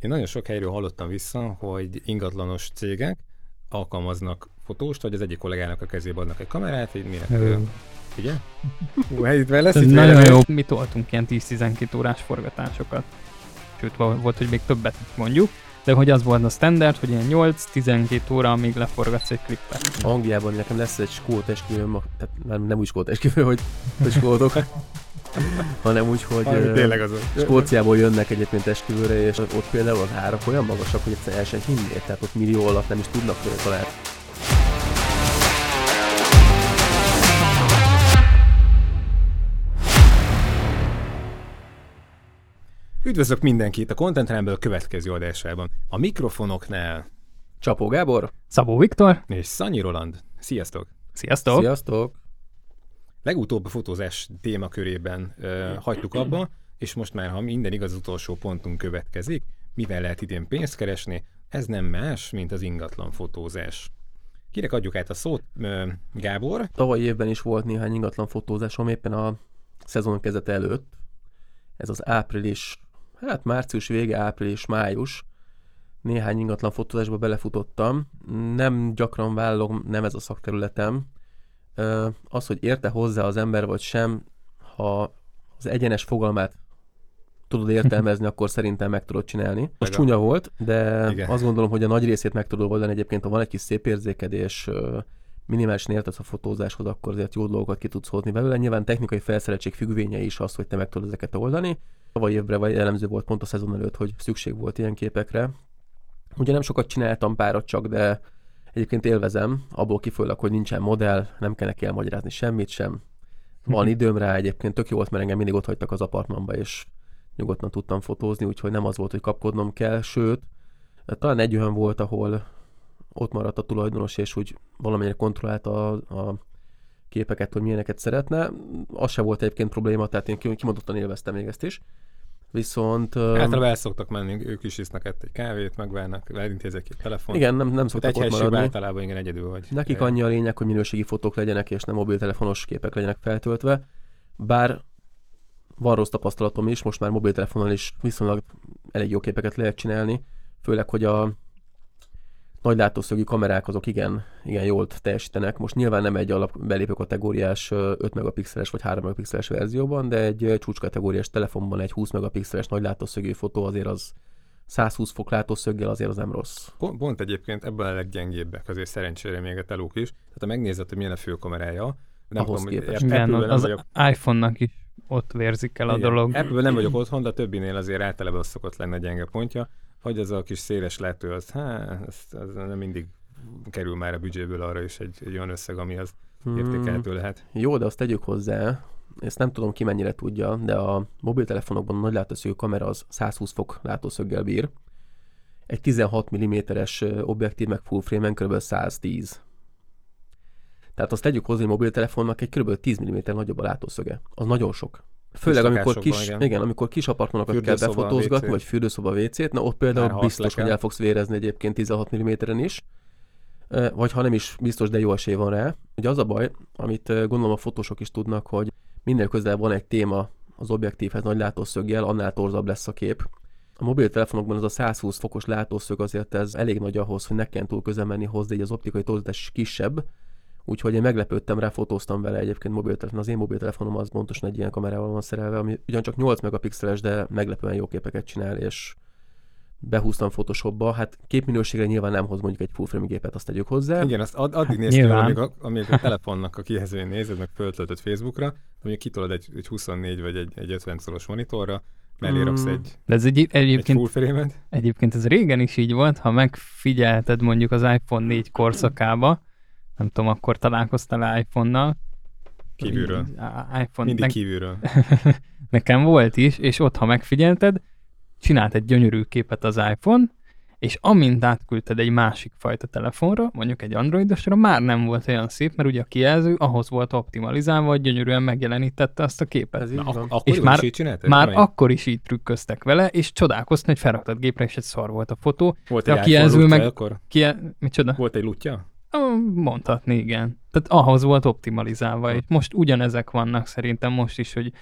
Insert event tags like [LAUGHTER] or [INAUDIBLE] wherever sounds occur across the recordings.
Én nagyon sok helyről hallottam vissza, hogy ingatlanos cégek alkalmaznak fotóst, hogy az egyik kollégának a kezébe adnak egy kamerát, így minek. Ugye? Hú, hát itt lesz, itt nagyon jó. Mi toltunk ilyen 10-12 órás forgatásokat. Sőt, volt, hogy még többet mondjuk. De hogy az volt a standard, hogy ilyen 8-12 óra, amíg leforgatsz egy klippet. Angliában nekem lesz egy skót esküvőm, tehát nem, nem úgy skót esküvő, hogy, hogy skótok, [LAUGHS] hanem úgy, hogy ö, tényleg azon. Skóciából jönnek egyébként esküvőre, és ott például az árak olyan magasak, hogy egyszerűen el sem hinnéd, tehát ott millió alatt nem is tudnak ö, találni. Üdvözlök mindenkit a Content Rumble következő adásában. A mikrofonoknál Csapó Gábor, Szabó Viktor, és Szanyi Roland. Sziasztok! sziasztok! sziasztok! Legutóbb a fotózás témakörében uh, hagytuk abba, és most már, ha minden igaz, az utolsó pontunk következik, mivel lehet idén pénzt keresni, ez nem más, mint az ingatlan fotózás. Kinek adjuk át a szót? Uh, Gábor? Tavaly évben is volt néhány ingatlan fotózásom, éppen a szezon kezdete előtt. Ez az április, hát március vége, április, május. Néhány ingatlan fotózásba belefutottam. Nem gyakran vállalom, nem ez a szakterületem. Az, hogy érte hozzá az ember vagy sem, ha az egyenes fogalmát tudod értelmezni, [LAUGHS] akkor szerintem meg tudod csinálni. Most csúnya volt, de Igen. Azt gondolom, hogy a nagy részét meg tudod oldani egyébként, ha van egy kis szép érzékedés, minimálisan értesz a fotózáshoz, akkor azért jó dolgokat ki tudsz hozni belőle. Nyilván technikai felszereltség függvénye is az, hogy te meg tudod ezeket oldani. Tavaly évre vagy jellemző volt pont a szezon előtt, hogy szükség volt ilyen képekre. Ugye nem sokat csináltam párat csak, de egyébként élvezem, abból kifolyólag, hogy nincsen modell, nem kell neki elmagyarázni semmit sem. Van időm rá egyébként, tök jó volt, mert engem mindig ott hagytak az apartmanba, és nyugodtan tudtam fotózni, úgyhogy nem az volt, hogy kapkodnom kell, sőt, talán egy olyan volt, ahol ott maradt a tulajdonos, és úgy valamennyire kontrollálta a, a képeket, hogy milyeneket szeretne. Az se volt egyébként probléma, tehát én ki- kimondottan élveztem még ezt is. Viszont... Általában el szoktak menni, ők is isznak egy kávét, megvárnak, elintézek egy telefon. igen, nem, nem szoktak egy ott maradni. általában igen egyedül vagy. Nekik annyi a lényeg, hogy minőségi fotók legyenek, és nem mobiltelefonos képek legyenek feltöltve. Bár van rossz tapasztalatom is, most már mobiltelefonon is viszonylag elég jó képeket lehet csinálni, főleg, hogy a nagy látószögű kamerák azok igen, igen jól teljesítenek. Most nyilván nem egy alap belépő kategóriás ö, 5 megapixeles vagy 3 megapixeles verzióban, de egy csúcskategóriás telefonban egy 20 megapixeles nagy látószögű fotó azért az 120 fok látószöggel azért az nem rossz. Pont, pont egyébként ebből a leggyengébbek, azért szerencsére még a telók is. Tehát ha megnézed, hogy milyen a főkamerája, nem Ahhoz tudom, hogy képest. Igen, nem az vagyok, iPhone-nak is ott vérzik el a igen, dolog. Apple-ből nem vagyok otthon, de a többinél azért általában az szokott lenni a gyenge pontja, hogy az a kis széles lető, az, hát, az, az nem mindig kerül már a büdzséből arra is egy, egy olyan összeg, ami az Hmm. értékelhető lehet. Jó, de azt tegyük hozzá, ezt nem tudom ki mennyire tudja, de a mobiltelefonokban a nagy látószögű kamera az 120 fok látószöggel bír. Egy 16 mm-es objektív meg full frame-en kb. 110. Tehát azt tegyük hozzá, hogy a mobiltelefonnak egy kb. 10 mm nagyobb a látószöge. Az nagyon sok. Főleg amikor kis, igen. igen. amikor kis apartmanokat kell befotózgatni, vagy fürdőszoba WC-t, na ott például Már biztos, hogy el fogsz vérezni egyébként 16 mm-en is. Vagy ha nem is biztos, de jó esély van rá. Ugye az a baj, amit gondolom a fotósok is tudnak, hogy minél közelebb van egy téma az objektívhez nagy látószöggel, annál torzabb lesz a kép. A mobiltelefonokban ez a 120 fokos látószög azért ez elég nagy ahhoz, hogy ne kelljen túl közel menni hozzá, így az optikai torzítás is kisebb. Úgyhogy én meglepődtem rá, fotóztam vele egyébként mobiltelefon. Az én mobiltelefonom az pontosan egy ilyen kamerával van szerelve, ami ugyancsak 8 megapixeles, de meglepően jó képeket csinál, és behúztam Photoshopba. Hát képminőségre nyilván nem hoz mondjuk egy full frame gépet, azt tegyük hozzá. Igen, azt ad, addig Hát néz ki, nyilván. amíg a, amíg a telefonnak a kijelzőjén nézed, meg föltöltöd Facebookra, amíg kitolod egy, egy 24 vagy egy, egy 50 szoros monitorra, mellé raksz Mm. egy, De ez egy, egy egyébként, full frame-et, egyébként ez régen is így volt, ha megfigyelted mondjuk az iPhone 4 korszakába, nem tudom, akkor találkoztál iPhone-nal. Kívülről. IPhone, mindig meg, kívülről. [LAUGHS] nekem volt is, és ott, ha megfigyelted, csinált egy gyönyörű képet az iPhone, és amint átküldted egy másik fajta telefonra, mondjuk egy androidosra, már nem volt olyan szép, mert ugye a kijelző ahhoz volt optimalizálva, hogy gyönyörűen megjelenítette azt a képet. Ez így Na, ak- akkor És is már- így csináltad? Már Valamelyik? akkor is így trükköztek vele, és csodálkoztam, hogy felraktad gépre, és egy szar volt a fotó. volt de egy a kijelző meg- akkor? Ki, micsoda? Volt egy lutya? Mondhatni, igen. Tehát ahhoz volt optimalizálva, és most ugyanezek vannak szerintem most is, hogy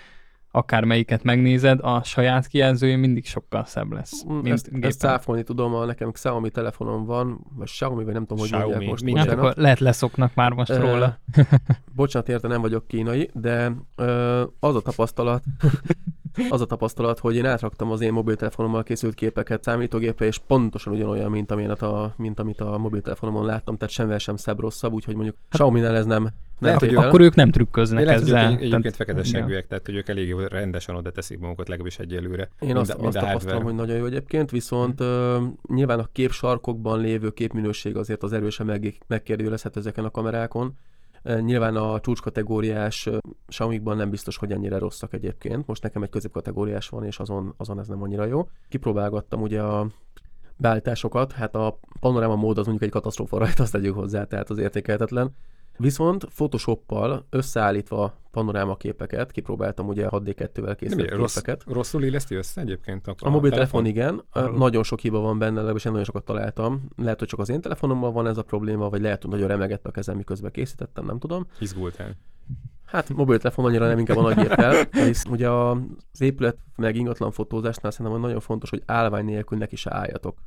akármelyiket megnézed, a saját kijelzője mindig sokkal szebb lesz, Mm, mint ezt, gépen. ezt cáfolni tudom, a nekem Xiaomi telefonom van, vagy Xiaomi, vagy nem tudom, hogy Xiaomi, mondják most. mindjárt Hát bocsánat. akkor lehet leszoknak már most Ö, róla. [LAUGHS] Bocsánat, érte nem vagyok kínai, de ö, az a tapasztalat, az a tapasztalat, hogy én átraktam az én mobiltelefonommal készült képeket számítógépre, és pontosan ugyanolyan, mint, amilyenet a, mint amit a mobiltelefonomon láttam, tehát semmivel sem szebb rosszabb, úgyhogy mondjuk Xiaomi-nál ez nem Lehet, hogy. Akkor ők nem trükköznek Lehet, hogy ők ezzel. egy- egyébként feketeségűek, tehát hogy ők elég jól rendesen oda teszik magukat legalábbis egyelőre. Én Mind azt, mind azt tapasztalom, hogy nagyon jó egyébként, viszont ö, nyilván a képsarkokban lévő képminőség azért az erősen meg, megkérdőjelezhető ezeken a kamerákon. Nyilván a csúcskategóriás ö, Xiaomi-ban nem biztos, hogy ennyire rosszak egyébként. Most nekem egy középkategóriás van, és azon, azon ez nem annyira jó. Kipróbálgattam ugye a beállításokat, hát a panoráma mód az mondjuk egy katasztrófa rajta, azt tegyük hozzá, tehát az értékelhetetlen. Viszont Photoshoppal összeállítva panoráma képeket, kipróbáltam ugye 6D2-vel Nem, készült rossz, képeket. rosszul illeszti össze egyébként? A, A mobiltelefon igen, Arról. nagyon sok hiba van benne, legalábbis én nagyon sokat találtam. Lehet, hogy csak az én telefonommal van ez a probléma, vagy lehet, hogy nagyon remegett a kezem, miközben készítettem, nem tudom. Izgultál. Hát mobiltelefon annyira nem, inkább a nagy géppel. [LAUGHS] Hisz ugye az épület meg ingatlan fotózásnál szerintem nagyon fontos, hogy állvány nélkül neki se álljatok.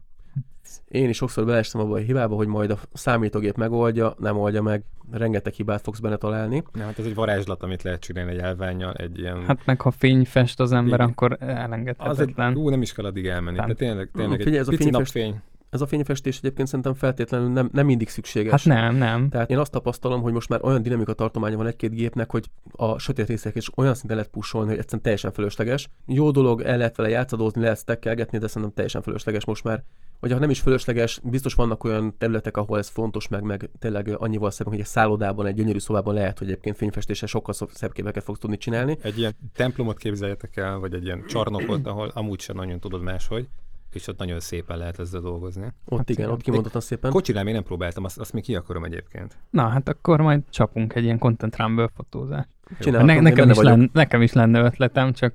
Én is sokszor beleestem abba a hibába, hogy majd a számítógép megoldja, nem oldja meg, rengeteg hibát fogsz benne találni. Nem, hát ez egy varázslat, amit lehet csinálni egy elványjal, egy ilyen... Hát meg ha fény fest az ember, Igen. akkor az egy, elengedhetetlen. ú, nem is kell addig elmenni. Nem. Tehát tényleg, tényleg Figyelj, egy ez a pici fényfest- napfény. Ez a fényfestés egyébként szerintem feltétlenül nem, nem mindig szükséges. Hát nem, nem. Tehát én azt tapasztalom, hogy most már olyan dinamika tartománya van egy-két gépnek, hogy a sötét részek is olyan szinten lehet pusolni, hogy egyszerűen teljesen fölösleges. Jó dolog, el lehet vele játszadózni, lehet stekkelgetni, de szerintem teljesen fölösleges most már. Vagy ha nem is fölösleges, biztos vannak olyan területek, ahol ez fontos, meg, meg tényleg annyival szebb, hogy egy szállodában, egy gyönyörű szobában lehet, hogy egyébként fényfestéssel sokkal szebb képeket fogsz tudni csinálni. Egy ilyen templomot képzeljetek el, vagy egy ilyen csarnokot, ahol amúgy sem nagyon tudod máshogy, és ott nagyon szépen lehet ezzel dolgozni. Ott Hát igen, igen. ott kimondottan szépen. Kocsinál még nem próbáltam, azt, azt még ki akarom egyébként. Na, hát akkor majd csapunk egy ilyen Content Rumble fotózást. Csinálhatom, Ne, én nekem, is lenne, nekem is lenne ötletem, csak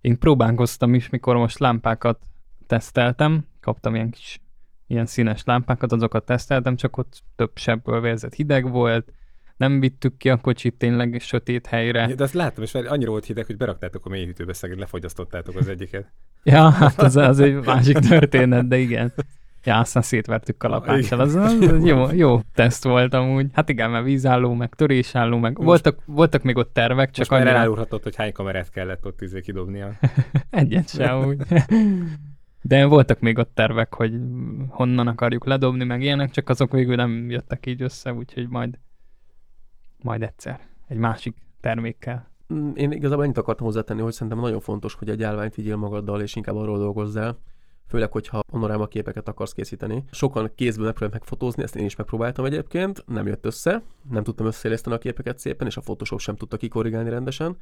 én próbálkoztam is, mikor most lámpákat teszteltem, kaptam ilyen kis ilyen színes lámpákat, azokat teszteltem, csak ott több sebből vérzett hideg volt, nem vittük ki a kocsit tényleg sötét helyre. De azt láttam, és annyira volt hideg, hogy beraktátok a mélyhűtőbe, szegény lefogyasztottátok az egyiket. [LAUGHS] Ja, hát az, az egy másik történet, de igen. Ja, aztán szétvertük kalapáccsal. Az, az jó, jó teszt volt amúgy. Hát igen, mert vízálló, meg törésálló, meg Most- voltak, voltak még ott tervek, csak már annyira elárulhatod, hogy hány kamerát kellett ott izé kidobnia. [LAUGHS] egyet se úgy. De voltak még ott tervek, hogy honnan akarjuk ledobni, meg ilyenek, csak azok végül nem jöttek így össze, úgyhogy majd, majd egyszer egy másik termékkel. Mm, Én igazából ennyit akartam hozzátenni, hogy szerintem nagyon fontos, hogy egy állványt vigyél magaddal, és inkább arról dolgozzál, főleg, hogyha panoráma képeket akarsz készíteni. Sokan kézből megpróbálják megfotózni, ezt én is megpróbáltam egyébként, nem jött össze, nem tudtam összeéleszteni a képeket szépen, és a Photoshop sem tudta kikorrigálni rendesen.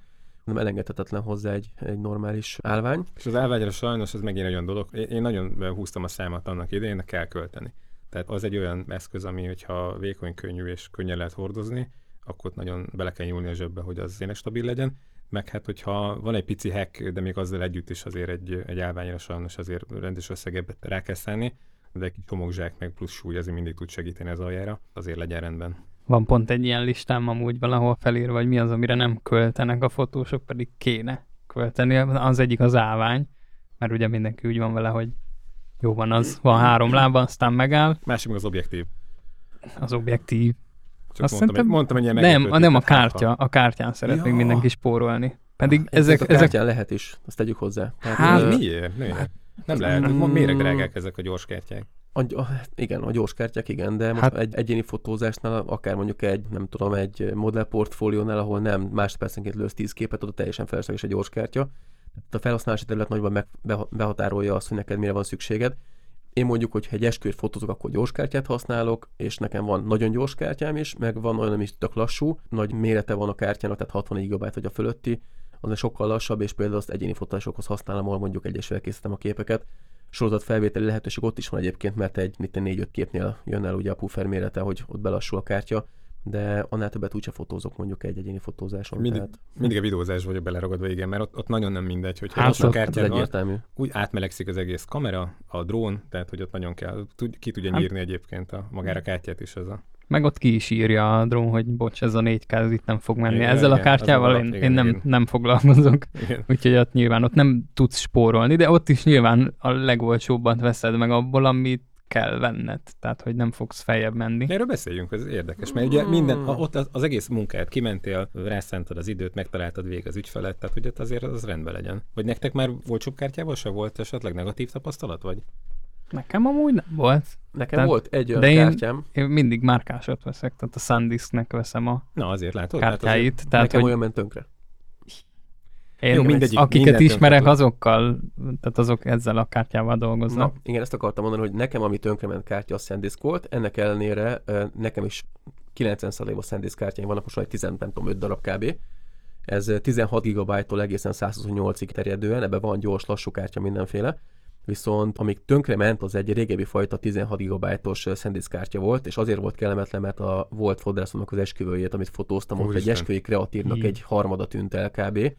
Nem elengedhetetlen hozzá egy, egy normális állvány. És az elvágyra sajnos ez megint egy olyan dolog. Én nagyon húztam a számat annak idején, de kell költeni. Tehát az egy olyan eszköz, ami, hogyha vékony, könnyű és könnyen lehet hordozni, akkor nagyon bele kell nyúlni a zsebbe, hogy az tényleg stabil legyen. Meg hát, hogyha van egy pici hack, de még azzal együtt is azért egy, egy állványra sajnos azért rendes összeget rá kell szállni, de egy kis homokzsák meg plusz súly azért mindig tud segíteni az aljára, azért legyen rendben. Van pont egy ilyen listám amúgy valahol felírva, hogy mi az, amire nem költenek a fotósok, pedig kéne költeni. Az egyik az állvány, mert ugye mindenki úgy van vele, hogy jó van az, van három lába, aztán megáll, Másik az objektív. az objektív. Csak Azt mondtam, egy, mondtam ilyen Nem, meglepőt, nem a hát, kártya, a kártyán szeretnék Ja. mindenki spórolni. Pedig Ezek, ezek, a ezek, kártyán lehet is, azt tegyük hozzá. Hát, ö, Miért? Miért? Nem lehet. Mm. Méreg drágák ezek a gyors kártyák. A, a, igen, a gyors kártyák, igen, de most Hát- hát, egy egyéni fotózásnál, akár mondjuk egy, nem tudom, egy modellportfóliónál, ahol nem másodpercenként lősz 10 képet, oda teljesen felesleges egy gyors kártya. Tehát a felhasználási terület nagyban meg, beha- behatárolja azt, hogy neked mire van szükséged. Én mondjuk, hogy egy esküvőt fotózok, akkor gyors kártyát használok, és nekem van nagyon gyors kártyám is, meg van olyan, ami tök lassú, nagy mérete van a kártyának, tehát 64 GB vagy a fölötti, az sokkal lassabb, és például azt egyéni fotózásokhoz használom, ahol mondjuk egyesével készítem a képeket. Sorozat felvételi lehetőség ott is van egyébként, mert egy itt 4-5 képnél jön el ugye a puffer mérete, hogy ott belassul a kártya, de annál többet úgyse fotózok mondjuk egy egyéni fotózáson. Mindig, tehát mindig a videózás vagyok beleragadva, igen, mert ott, ott nagyon nem mindegy, hogy Hát hát, a kártyán egyértelmű. úgy átmelegszik az egész kamera, a drón, tehát hogy ott nagyon kell, tud, ki tudja Hát- nyírni egyébként a, magára kártyát is ez a... Meg ott ki is írja a drón, hogy bocs, ez a 4K ez itt nem fog menni. Igen, Ezzel a igen, kártyával a- én, igen, én nem, igen. nem foglalkozok. Igen. Úgyhogy ott nyilván ott nem tudsz spórolni, de ott is nyilván a legolcsóbbat veszed meg abból, amit kell venned. Tehát, hogy nem fogsz feljebb menni. Erről beszéljünk, ez érdekes, mert ugye minden, a- ott az, az egész munkáját kimentél, rászántad az időt, megtaláltad végig az ügyfelet, tehát hogy ott azért az rendben legyen. Vagy nektek már olcsóbb kártyával se volt esetleg negatív tapasztalat, vagy? Nekem amúgy nem volt. Nekem Tehát- volt egy olyan de én- kártyám, Én mindig márkásat veszek, tehát a Sandisknek veszem a Na azért látod? Hát kártyáit. azért, Tehát, nekem hogy olyan ment tönkre. Én Jó, mindegyik- akiket ismerek, azokkal, tehát azok ezzel a kártyával dolgoznak. Na, igen, ezt akartam mondani, hogy nekem, ami tönkrement kártya, a SanDisk volt, ennek ellenére nekem is 90%-os SanDisk kártyáim vannak, most már egy 10, nem tudom, 5 darab kb. Ez ö, 16 GB-tól egészen 128-ig terjedően, ebben van gyors, lassú kártya mindenféle. Viszont amíg tönkrement, az egy régebbi fajta 16 GB-os SanDisk kártya volt, és azért volt kellemetlen, mert a volt fodrászomnak az esküvőjét, amit fotóztam, ott egy Úristen. esküvői kreatívnak egy harmada tűnt el kb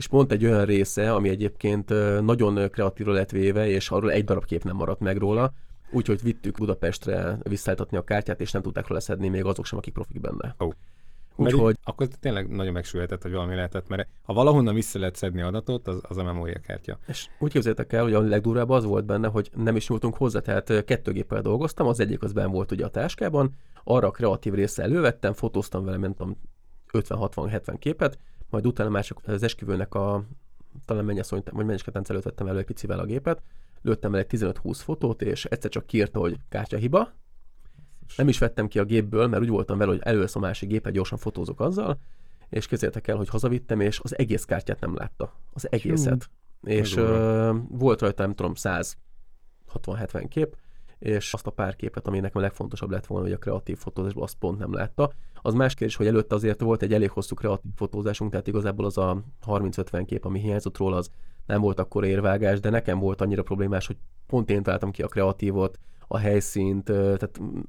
és pont egy olyan része, ami egyébként nagyon kreatívra lett véve, és arról egy darab kép nem maradt meg róla, úgyhogy vittük Budapestre visszaálltatni a kártyát, és nem tudták róla szedni még azok sem, akik profik benne. Ó. Mert Úgyhogy akkor tényleg nagyon megsülhetett, hogy valami lehetett, mert ha valahonnan vissza lehet szedni adatot, az, az a memóriakártya. és úgy képzeljétek el, hogy a legdurvább az volt benne, hogy nem is nyúltunk hozzá, tehát kettő géppel dolgoztam, az egyik az benn volt ugye a táskában, arra a kreatív része elővettem, fotóztam vele, nem tudom, 50-60-70 képet, majd utána már csak az esküvőnek a talán mennyasszony, vagy mennyisketánc előtt vettem elő egy picivel a gépet, lőttem el egy 15-20 fotót, és egyszer csak kiírta, hogy kártyahiba. Nem is vettem ki a gépből, mert úgy voltam vele, hogy elősz a másik gépet, gyorsan fotózok azzal, és képzeljétek el, hogy hazavittem, és az egész kártyát nem látta. Az egészet. És durva. ö, volt rajta, nem tudom, 160-70 kép, és azt a pár képet, ami nekem a legfontosabb lett volna, hogy a kreatív fotózásból azt pont nem látta. Az más kérdés, hogy előtte azért volt egy elég hosszú kreatív fotózásunk, tehát igazából az a 30-50 kép, ami hiányzott róla, az nem volt akkor érvágás, de nekem volt annyira problémás, hogy pont én találtam ki a kreatívot, a helyszínt, tehát mm,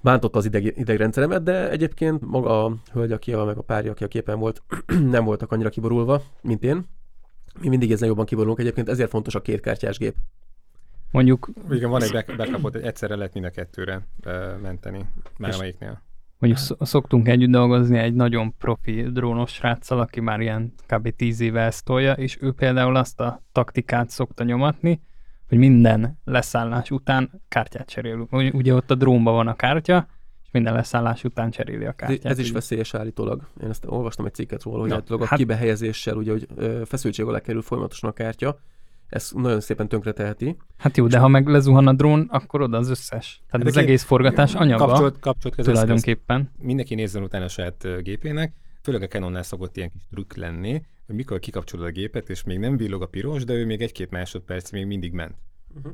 bántotta az ideg, idegrendszeremet, de egyébként maga a hölgy, aki a, meg a párja, aki a képen volt, [CLEARS THROAT] nem voltak annyira kiborulva, mint én. Mi mindig ezen jobban kiborulunk, egyébként ezért fontos a kétkártyás gép. Mondjuk, Igen, van egy back- backupot, egyszerre lehet mind a kettőre menteni, már amelyiknél. mondjuk sz- szoktunk együtt dolgozni egy nagyon profi drónos sráccal, aki már ilyen kb. 10 éve ezt tolja, és ő például azt a taktikát szokta nyomatni, hogy minden leszállás után kártyát cserélünk. Ugy- Ugye ott a drónban van a kártya, és minden leszállás után cseréli a Ez, kártyát. ez is Úgy- veszélyes állítólag. Én ezt olvastam egy cikket róla, hogy Na, a hát- kibehelyezéssel, ugye, hogy feszültség alá kerül folyamatosan a kártya, ez nagyon szépen tönkre teheti. Hát jó, de ha meg lezuhan a drón, akkor oda az összes. Tehát De az egész forgatás anyaga Kapcsolt, kapcsolt az tulajdonképpen. Mindenki nézzen utána a saját gépének, főleg a Canonnál szokott ilyen kis trükk lenni, hogy mikor kikapcsolod a gépet, és még nem villog a piros, de ő még egy-két másodperc még mindig ment.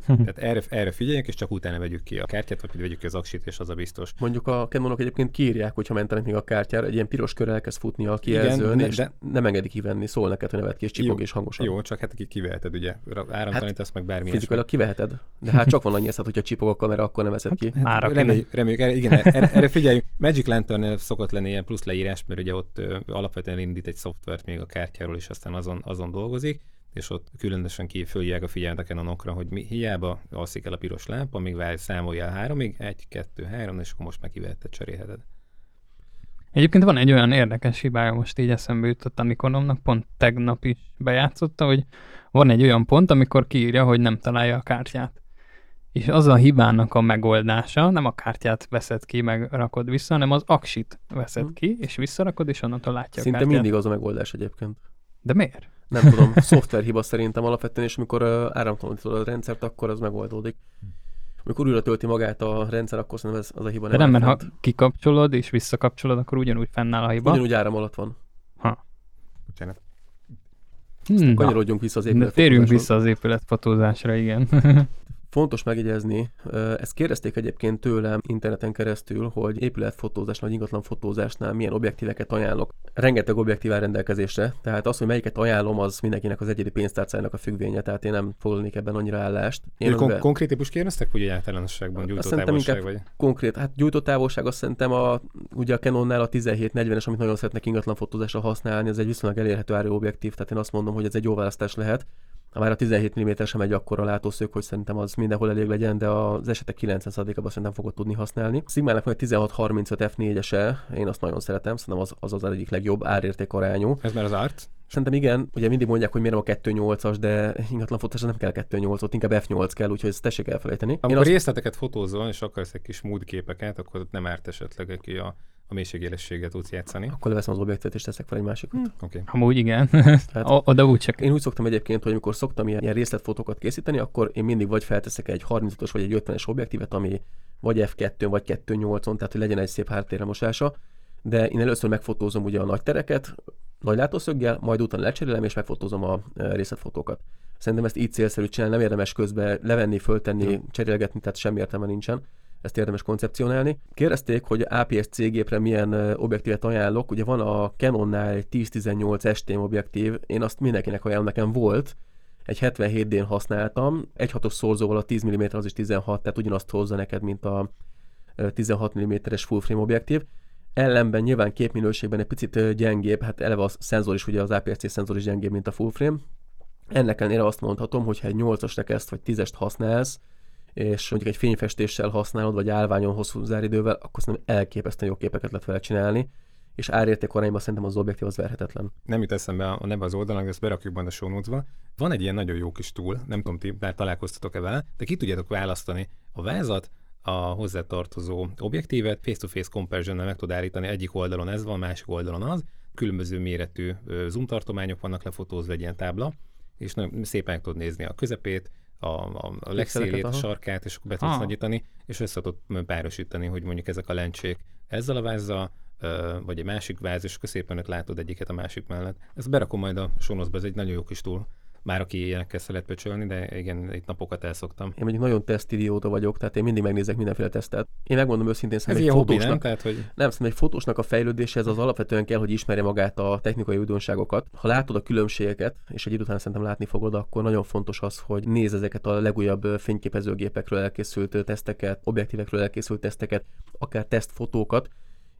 Tehát erre, erre figyeljünk, és csak utána vegyük ki a kártyát, vagy vegyük ki az aksit, és az a biztos. Mondjuk a Canonok egyébként kiírják, hogyha mentenek még a kártyára, egy ilyen piros kör elkezd futni a kijelzőn, és de- nem engedik kivenni, szól neked, hogy nevet ki, és csipog Jó, és hangosan. Jó, csak hát ki kiveheted, ugye? Áramtalanítasz meg bármi Fizikailag kiveheted, de hát csak van annyi eszed, hogyha csipog a kamera, akkor nem veszed ki. Már aki Reméljük, reméljük, erre, igen, erre, erre figyeljünk. Magic Lantern szokott lenni ilyen plusz leírás, mert ugye ott ö, alapvetően indít egy szoftvert még a kártyáról, és aztán azon, azon dolgozik, és ott különösen ki fölhívják a figyelmet a Canonokra, hogy mi, hiába alszik el a piros lámpa, amíg várj, számolja el háromig, egy, kettő, három, és akkor most meg kiveheted, cserélheted. Egyébként van egy olyan érdekes hibája, most így eszembe jutott a Nikonomnak, pont tegnap is bejátszotta, hogy van egy olyan pont, amikor kiírja, hogy nem találja a kártyát. És az a hibának a megoldása, nem a kártyát veszed ki, meg rakod vissza, hanem az aksit veszed Hm. ki, és visszarakod, és onnantól látja Szinte a kártyát. mindig az a megoldás egyébként. De miért? Nem tudom, szoftverhiba szerintem alapvetően, és amikor áramtalanítod a rendszert, akkor az megoldódik. Amikor újra tölti magát a rendszer, akkor szerintem ez, az a hiba De nem, mert ha kikapcsolod és visszakapcsolod, akkor ugyanúgy fennáll a hiba. Ugyanúgy áram alatt van. Bocsánat. Hmm, Kanyarodjunk vissza az de épület. térjünk vissza az épületfotózásra, igen. [LAUGHS] Fontos megjegyezni, ezt kérdezték egyébként tőlem interneten keresztül, hogy épületfotózásnál, vagy ingatlan fotózásnál milyen objektíveket ajánlok. Rengeteg objektív áll rendelkezésre, tehát az, hogy melyiket ajánlom, az mindenkinek az egyedi pénztárcájának a függvénye, tehát én nem foglalnék ebben annyira állást. Én kon- amivel- konkrét típus kérdeztek, vagy általánosságban Azt gyújtó szerintem távolság, inkább vagy? konkrét, hát gyújtótávolság azt szerintem a, ugye a Canonnál a 1740-es, amit nagyon szeretnek ingatlan fotózásra használni, ez egy viszonylag elérhető áru objektív, tehát én azt mondom, hogy ez egy jó választás lehet. Már a 17 mm sem egy akkora látószög, hogy szerintem az mindenhol elég legyen, de az esetek 90%-ában szerintem fogod tudni használni. A Sigmának van egy 1635 F4-ese, én azt nagyon szeretem, szerintem az az, az egyik legjobb árérték arányú. Ez már az art? Szerintem igen, ugye mindig mondják, hogy miért nem a 2.8-as, de ingatlan fotós nem kell 2.8, ott inkább F8 kell, úgyhogy ezt tessék elfelejteni. Amikor Én azt... részleteket fotózol, és akarsz egy kis módképeket, akkor ott nem árt esetleg aki a a mélységélességet tudsz játszani. Akkor leveszem az objektet és teszek fel egy másikat. Hmm. Okay. Amúgy igen. [LAUGHS] Tehát, oda úgy csak. Én úgy szoktam egyébként, hogy amikor szoktam ilyen, ilyen részletfotókat készíteni, akkor én mindig vagy felteszek egy 35-os vagy egy 50-es objektívet, ami vagy F2 vagy 2.8-on, tehát hogy legyen egy szép háttérremosása. De én először megfotózom ugye a nagy tereket, nagy látószöggel, majd utána lecserélem és megfotózom a részletfotókat. Szerintem ezt így célszerű csinálni, nem érdemes közben levenni, föltenni, cserélgetni, tehát semmi értelme nincsen ezt érdemes koncepcionálni. Kérdezték, hogy APS-C gépre milyen objektívet ajánlok. Ugye van a Canonnál egy 10-18 STM objektív, én azt mindenkinek ajánlom, nekem volt, egy 77D-n használtam, egy hatos szorzóval a 10 mm az is 16, tehát ugyanazt hozza neked, mint a 16 mm-es full frame objektív. Ellenben nyilván képminőségben egy picit gyengébb, hát eleve a szenzor is, ugye az APS-C szenzor is gyengébb, mint a full frame. Ennek ellenére azt mondhatom, hogy ha egy 8-as kezd, vagy 10-est használsz, és mondjuk egy fényfestéssel használod, vagy állványon hosszú záridővel, akkor szerintem elképesztően jó képeket lehet vele csinálni, és árérték arányban szerintem az objektív az verhetetlen. Nem jut eszembe a neve az oldalon, ezt berakjuk majd a show. Van egy ilyen nagyon jó kis tool, nem tudom, ti már találkoztatok-e vele, de ki tudjátok választani a vázat, a hozzátartozó objektívet, face-to-face comparison meg tud állítani, egyik oldalon ez van, másik oldalon az, különböző méretű zoom tartományok vannak lefotózva egy ilyen tábla, és nagyon szépen tudod nézni a közepét, a, a, a legszélét, a sarkát, és akkor be tudsz nagyítani, és össze tudod párosítani, hogy mondjuk ezek a lencsék ezzel a vázzal, vagy egy másik váz, és akkor szépen látod egyiket a másik mellett. Ezt berakom majd a sonoszba, ez egy nagyon jó kis túl már aki ilyenekkel szeret pöcsölni, de igen, itt napokat elszoktam. Én mondjuk nagyon tesztidióta vagyok, tehát én mindig megnézek mindenféle tesztet. Én megmondom őszintén, szerintem egy fotósnak, nem? Tehát, hogy... nem, szerintem egy fotósnak a fejlődése ez az alapvetően kell, hogy ismerje magát a technikai újdonságokat. Ha látod a különbségeket, és egy idő után szerintem látni fogod, akkor nagyon fontos az, hogy nézz ezeket a legújabb fényképezőgépekről elkészült teszteket, objektívekről elkészült teszteket, akár tesztfotókat,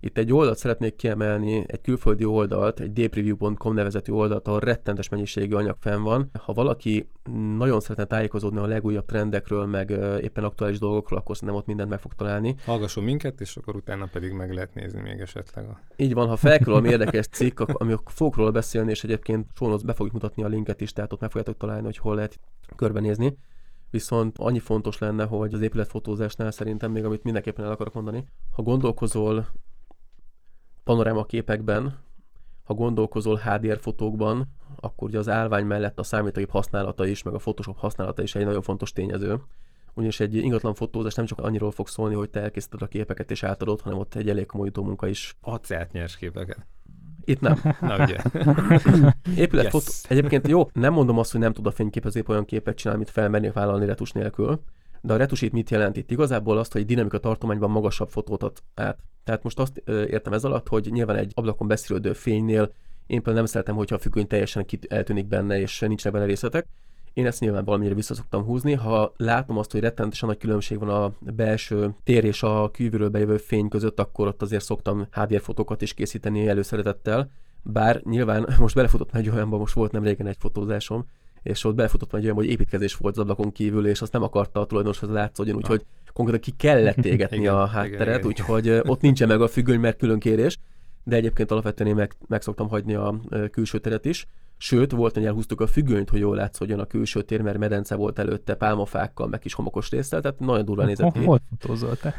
itt egy oldalt szeretnék kiemelni, egy külföldi oldalt, egy dpreview.com nevezetű oldalt, ahol rettentes mennyiségű anyag fenn van. Ha valaki nagyon szeretne tájékozódni a legújabb trendekről, meg éppen aktuális dolgokról, akkor szerintem ott mindent meg fog találni. Hallgasson minket, és akkor utána pedig meg lehet nézni még esetleg. A... Így van, ha felkerül valami érdekes cikk, ami fogok róla beszélni, és egyébként Sónoc be fogjuk mutatni a linket is, tehát ott meg fogjátok találni, hogy hol lehet körbenézni. Viszont annyi fontos lenne, hogy az épületfotózásnál szerintem még, amit mindenképpen el akarok mondani, ha gondolkozol panoráma képekben, ha gondolkozol HDR fotókban, akkor ugye az állvány mellett a számítógép használata is, meg a Photoshop használata is egy nagyon fontos tényező. Ugyanis egy ingatlan fotózás nem csak annyiról fog szólni, hogy te elkészíted a képeket és átadod, hanem ott egy elég komoly munka is. Adsz nyers képeket. Itt nem. [LAUGHS] Na ugye. [LAUGHS] Épületfotó. Yes. Egyébként jó, nem mondom azt, hogy nem tud a fényképezőp olyan képet csinálni, amit felmernék vállalni retus nélkül, de a retusít mit jelent itt? Igazából azt, hogy dinamika tartományban magasabb fotót ad át. Tehát most azt értem ez alatt, hogy nyilván egy ablakon beszélődő fénynél én például nem szeretem, hogyha a függöny teljesen eltűnik benne, és nincsenek benne részletek. Én ezt nyilván valamire vissza szoktam húzni. Ha látom azt, hogy rettenetesen nagy különbség van a belső tér és a kívülről bejövő fény között, akkor ott azért szoktam HDR fotókat is készíteni előszeretettel. Bár nyilván [LAUGHS] most belefutott egy olyanba, most volt nem régen egy fotózásom, és ott belefutott egy olyan, hogy építkezés volt az ablakon kívül, és azt nem akarta a tulajdonos, hogy látszódjon, úgyhogy konkrétan ki kellett [LAUGHS] égetni igen, a hátteret, igen, igen, úgyhogy ott nincsen meg a függöny, mert külön kérés, de egyébként alapvetően én meg, meg szoktam hagyni a külső teret is. Sőt, volt, hogy elhúztuk a függönyt, hogy jól látszódjon a külső tér, mert medence volt előtte pálmafákkal, meg kis homokos résztel, tehát nagyon durva nézett ki. Hol fotózol te?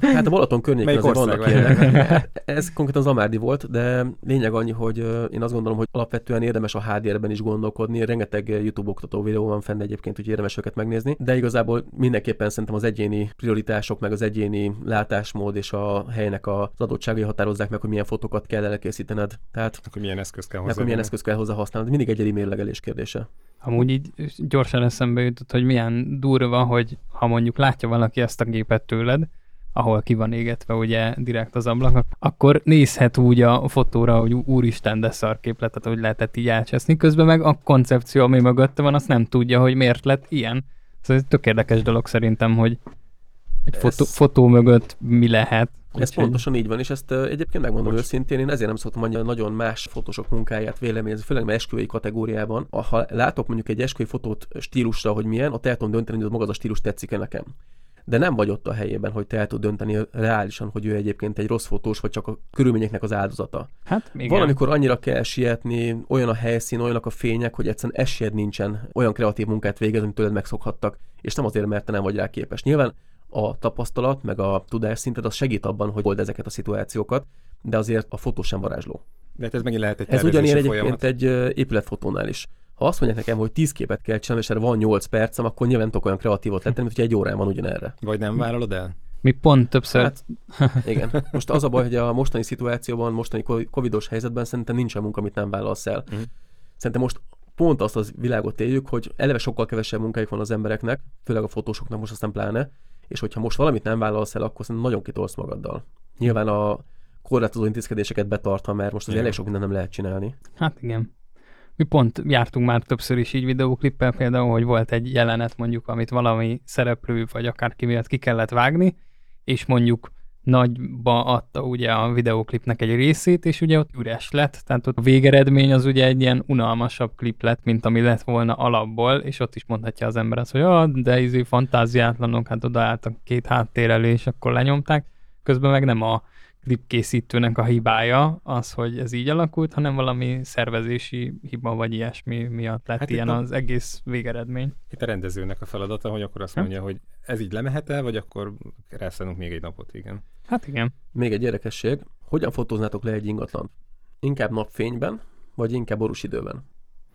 [LAUGHS] Hát a Balaton környékén azért vannak ilyenek. [LAUGHS] Ez konkrétan az Amárdi volt, de lényeg annyi, hogy én azt gondolom, hogy alapvetően érdemes a HDR-ben is gondolkodni. Rengeteg YouTube oktató videó van fenn egyébként, hogy érdemes őket megnézni, de igazából mindenképpen szerintem az egyéni prioritások, meg az egyéni látásmód és a helynek az adottságai határozzák meg, hogy milyen fotókat kell elkészítened. Tehát akkor milyen eszköz kell hozzá. Akkor milyen eszköz kell hozzá használni. Mindig egyedi mérlegelés kérdése. Amúgy így gyorsan eszembe jutott, hogy milyen durva, hogy ha mondjuk látja valaki ezt a gépet tőled, ahol ki van égetve ugye direkt az ablak, akkor nézhet úgy a fotóra, hogy úristen, de szarképletet, hogy lehetett így elcseszni. Közben meg a koncepció, ami mögötte van, azt nem tudja, hogy miért lett ilyen. Ez egy tök érdekes dolog szerintem, hogy Egy fotó, fotó mögött mi lehet? Ez Úgyhogy... pontosan így van, és ezt uh, egyébként megmondom Bocs. őszintén, én ezért nem szoktam mondani nagyon más fotósok munkáját véleményezni, főleg mert esküvői kategóriában. Ha látok mondjuk egy esküvői fotót stílusra, hogy milyen, ott el tudom dönteni, hogy maga az a stílus tetszik-e nekem de nem vagy ott a helyében, hogy te el tud dönteni reálisan, hogy ő egyébként egy rossz fotós, vagy csak a körülményeknek az áldozata. Hát, igen. Valamikor annyira kell sietni, olyan a helyszín, olyanok a fények, hogy egyszerűen esélyed nincsen olyan kreatív munkát végezni, amit tőled megszokhattak, és nem azért, mert te nem vagy rá képes. Nyilván a tapasztalat, meg a tudásszinted az segít abban, hogy old ezeket a szituációkat, de azért a fotó sem varázsló. De hát ez megint lehet egy Ez ugyanilyen egyébként egy épületfotónál is. Ha azt mondják nekem, hogy 10 képet kell csinálni, és erre van 8 percem, akkor nyilván tudok olyan kreatívot lenni, mint hogy egy órán van ugyanerre. Vagy nem vállalod el? Mi pont többször. Hát, igen. Most az a baj, hogy a mostani szituációban, mostani covidos helyzetben szerintem nincsen munka, amit nem vállalsz el. Uh-huh. Szerintem most pont azt az világot éljük, hogy eleve sokkal kevesebb munkájuk van az embereknek, főleg a fotósoknak most aztán pláne, és hogyha most valamit nem vállalsz el, akkor szerintem nagyon kitolsz magaddal. Nyilván a korlátozó intézkedéseket betartva, mert most az elég sok mindent nem lehet csinálni. Hát igen. Mi pont jártunk már többször is így videóklippel, például, hogy volt egy jelenet mondjuk, amit valami szereplő vagy akár ki miatt ki kellett vágni, és mondjuk nagyba adta ugye a videóklipnek egy részét, és ugye ott üres lett, tehát ott a végeredmény az ugye egy ilyen unalmasabb klip lett, mint ami lett volna alapból, és ott is mondhatja az ember azt, hogy ah, de izé fantáziátlanok, hát odaálltak két háttér és akkor lenyomták, közben meg nem a klipkészítőnek a hibája az, hogy ez így alakult, hanem valami szervezési hiba vagy ilyesmi miatt lett hát ilyen a... az egész végeredmény. Itt a rendezőnek a feladata, hogy akkor azt mondja, hogy ez így lemehet el, vagy akkor rászállunk még egy napot, igen. Hát igen. Még egy érdekesség, hogyan fotóznátok le egy ingatlan? Inkább napfényben, vagy inkább borús időben?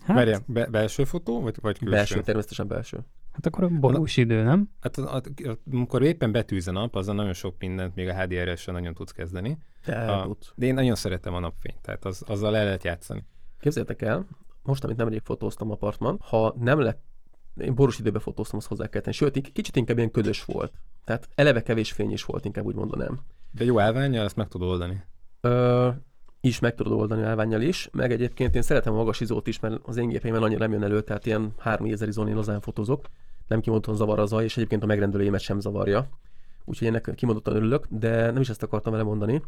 Hát... Várjál, be- belső fotó, vagy, vagy külső? Belső, természetesen belső. Hát akkor a borús idő, nem? Hát amikor éppen betűz a nap, azzal nagyon sok mindent még a HDR-essel nagyon tudsz kezdeni. De, a, de én nagyon szeretem a napfényt, tehát az, azzal le lehet játszani. Képzeljétek el, most, amit nemrég fotóztam apartman, ha nem lett, én borús időben fotóztam, azt hozzá kell tenni. Sőt, kicsit inkább ilyen ködös volt. Tehát eleve kevés fény is volt, inkább úgy mondanám. De jó állványa, ezt meg tudod oldani. Ö, is meg tudod oldani állványjal is, meg egyébként én szeretem a magas izót is, mert az én gépeimben annyira nem jön elő, tehát ilyen 3000 izón én lazán fotózok, nem kimondottan zavar az zaj, és egyébként a megrendelőjémet sem zavarja. Úgyhogy ennek kimondottan örülök, de nem is ezt akartam vele mondani,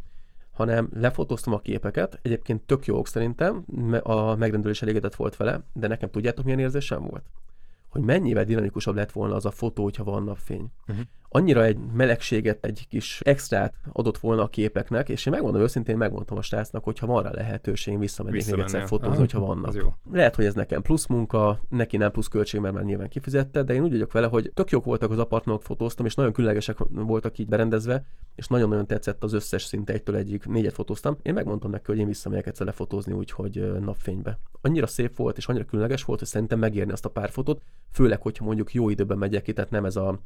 hanem lefotóztam a képeket, egyébként tök jók szerintem, a megrendelő is elégedett volt vele, de nekem tudjátok milyen érzésem volt? Hogy mennyivel dinamikusabb lett volna az a fotó, hogyha van napfény. Uh-huh annyira egy melegséget, egy kis extrát adott volna a képeknek, és én megmondom őszintén, megmondtam a srácnak, hogy ha van rá lehetőség, én visszamennék még egyszer fotózni, hogyha vannak. Jó. Lehet, hogy ez nekem plusz munka, neki nem plusz költség, mert már nyilván kifizette, de én úgy vagyok vele, hogy tök jók voltak az apartmanok, fotóztam, és nagyon különlegesek voltak így berendezve, és nagyon-nagyon tetszett az összes szinte egytől egyik, négyet fotóztam. Én megmondtam neki, hogy én visszamegyek egyszer lefotózni, úgyhogy napfénybe. Annyira szép volt, és annyira különleges volt, hogy szerintem megérni azt a pár fotót, főleg, hogyha mondjuk jó időben megyek ki, tehát nem ez a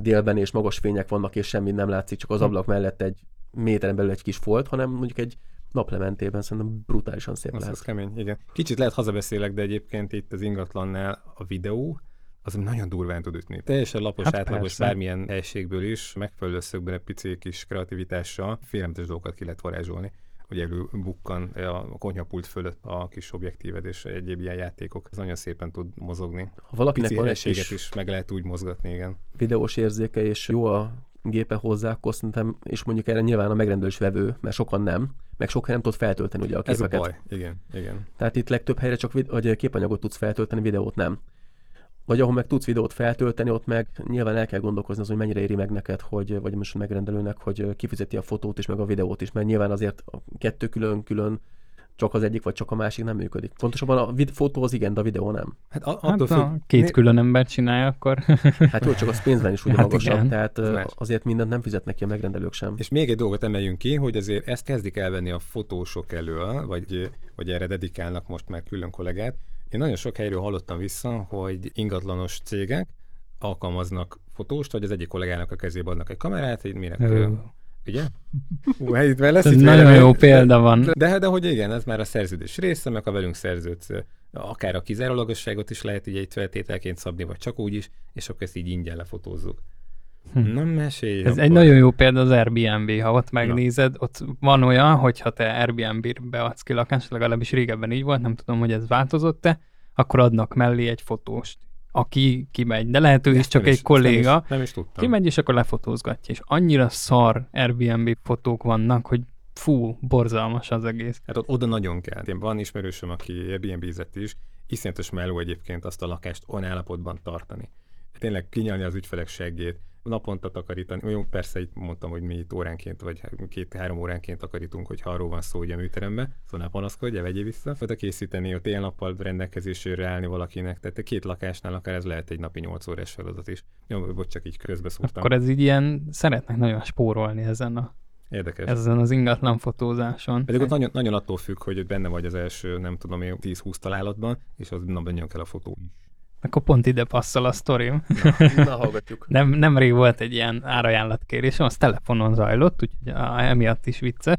délben és magas fények vannak, és semmi nem látszik, csak az hm. ablak mellett egy méteren belül egy kis folt, hanem mondjuk egy naplementében szerintem brutálisan szép az lehet. Az kemény, igen. Kicsit lehet hazabeszélek, de egyébként itt az ingatlannál a videó, az nagyon durván tud ütni. Teljesen lapos, hát átlagos persze. bármilyen helységből is, megfelelő szögben egy pici kis kreativitással félelmetes dolgokat ki lehet varázsolni hogy előbukkan a konyhapult fölött a kis objektíved és egyéb ilyen játékok. Ez nagyon szépen tud mozogni. Ha valakinek van egy is, is meg lehet úgy mozgatni, igen. Videós érzéke és jó a gépe hozzá, akkor szerintem, és mondjuk erre nyilván a megrendelős vevő, mert sokan nem, meg sokan nem tud feltölteni ugye a képeket. Ez a baj, igen, igen. Tehát itt legtöbb helyre csak vid- vagy képanyagot tudsz feltölteni, videót nem vagy ahol meg tudsz videót feltölteni, ott meg nyilván el kell gondolkozni az, hogy mennyire éri meg neked, hogy, vagy most a megrendelőnek, hogy kifizeti a fotót is, meg a videót is, mert nyilván azért a kettő külön-külön csak az egyik, vagy csak a másik nem működik. Pontosabban a vid- fotó az igen, de a videó nem. Hát, a, hát függ... a két né... külön ember csinálja, akkor... hát jó, csak az pénzben is ugye hát magasabb, igen. tehát azért mindent nem fizetnek ki a megrendelők sem. És még egy dolgot emeljünk ki, hogy azért ezt kezdik elvenni a fotósok elől, vagy, vagy erre dedikálnak most már külön kollégát, én nagyon sok helyről hallottam vissza, hogy ingatlanos cégek alkalmaznak fotóst, vagy az egyik kollégának a kezébe adnak egy kamerát, így mire Ugye? Hú, itt lesz, itt nagyon jó példa van. De, de hogy igen, ez már a szerződés része, meg a velünk szerződsz, akár a kizárólagosságot is lehet így egy feltételként szabni, vagy csak úgy is, és akkor ezt így ingyen lefotózzuk. Hm. Na, mesélj. Ez akkor. egy nagyon jó példa az Airbnb, ha ott megnézed, Na. ott van olyan, hogyha te Airbnb-be adsz ki lakást, legalábbis régebben így volt, nem tudom, hogy ez változott-e, akkor adnak mellé egy fotóst. aki kimegy, de lehet ő is csak Nem egy kolléga, Nem is, nem is tudtam. kimegy és akkor lefotózgatja, és annyira szar Airbnb fotók vannak, hogy fú, borzalmas az egész. Hát ott oda nagyon kell. Én van ismerősöm, aki Airbnb-zett is, iszonyatos meló egyébként azt a lakást olyan állapotban tartani. Tényleg kinyalni az ügyfelek seggét, naponta takarítani. Jó, persze itt mondtam, hogy mi itt óránként, vagy két-három óránként takarítunk, hogy arról van szó, hogy a műterembe, szóval ne panaszkodj, vegyél vissza. Oda készíteni, ott éjjel-nappal rendelkezésére állni valakinek, tehát két lakásnál akár ez lehet egy napi 8 órás feladat is. Jó, bocs, csak így közbeszúrtam. Akkor ez így ilyen, szeretnek nagyon spórolni ezen, a, Érdekes. ezen az ingatlan fotózáson. Pedig ott nagyon, nagyon attól függ, hogy benne vagy az első, nem tudom én, 10-20 találatban, és az na, nagyon kell a fotó is. Akkor pont ide passzol a sztorim. Na, hallgatjuk. Nem, nemrég volt egy ilyen árajánlatkérésem, az telefonon zajlott, úgyhogy emiatt is vicces.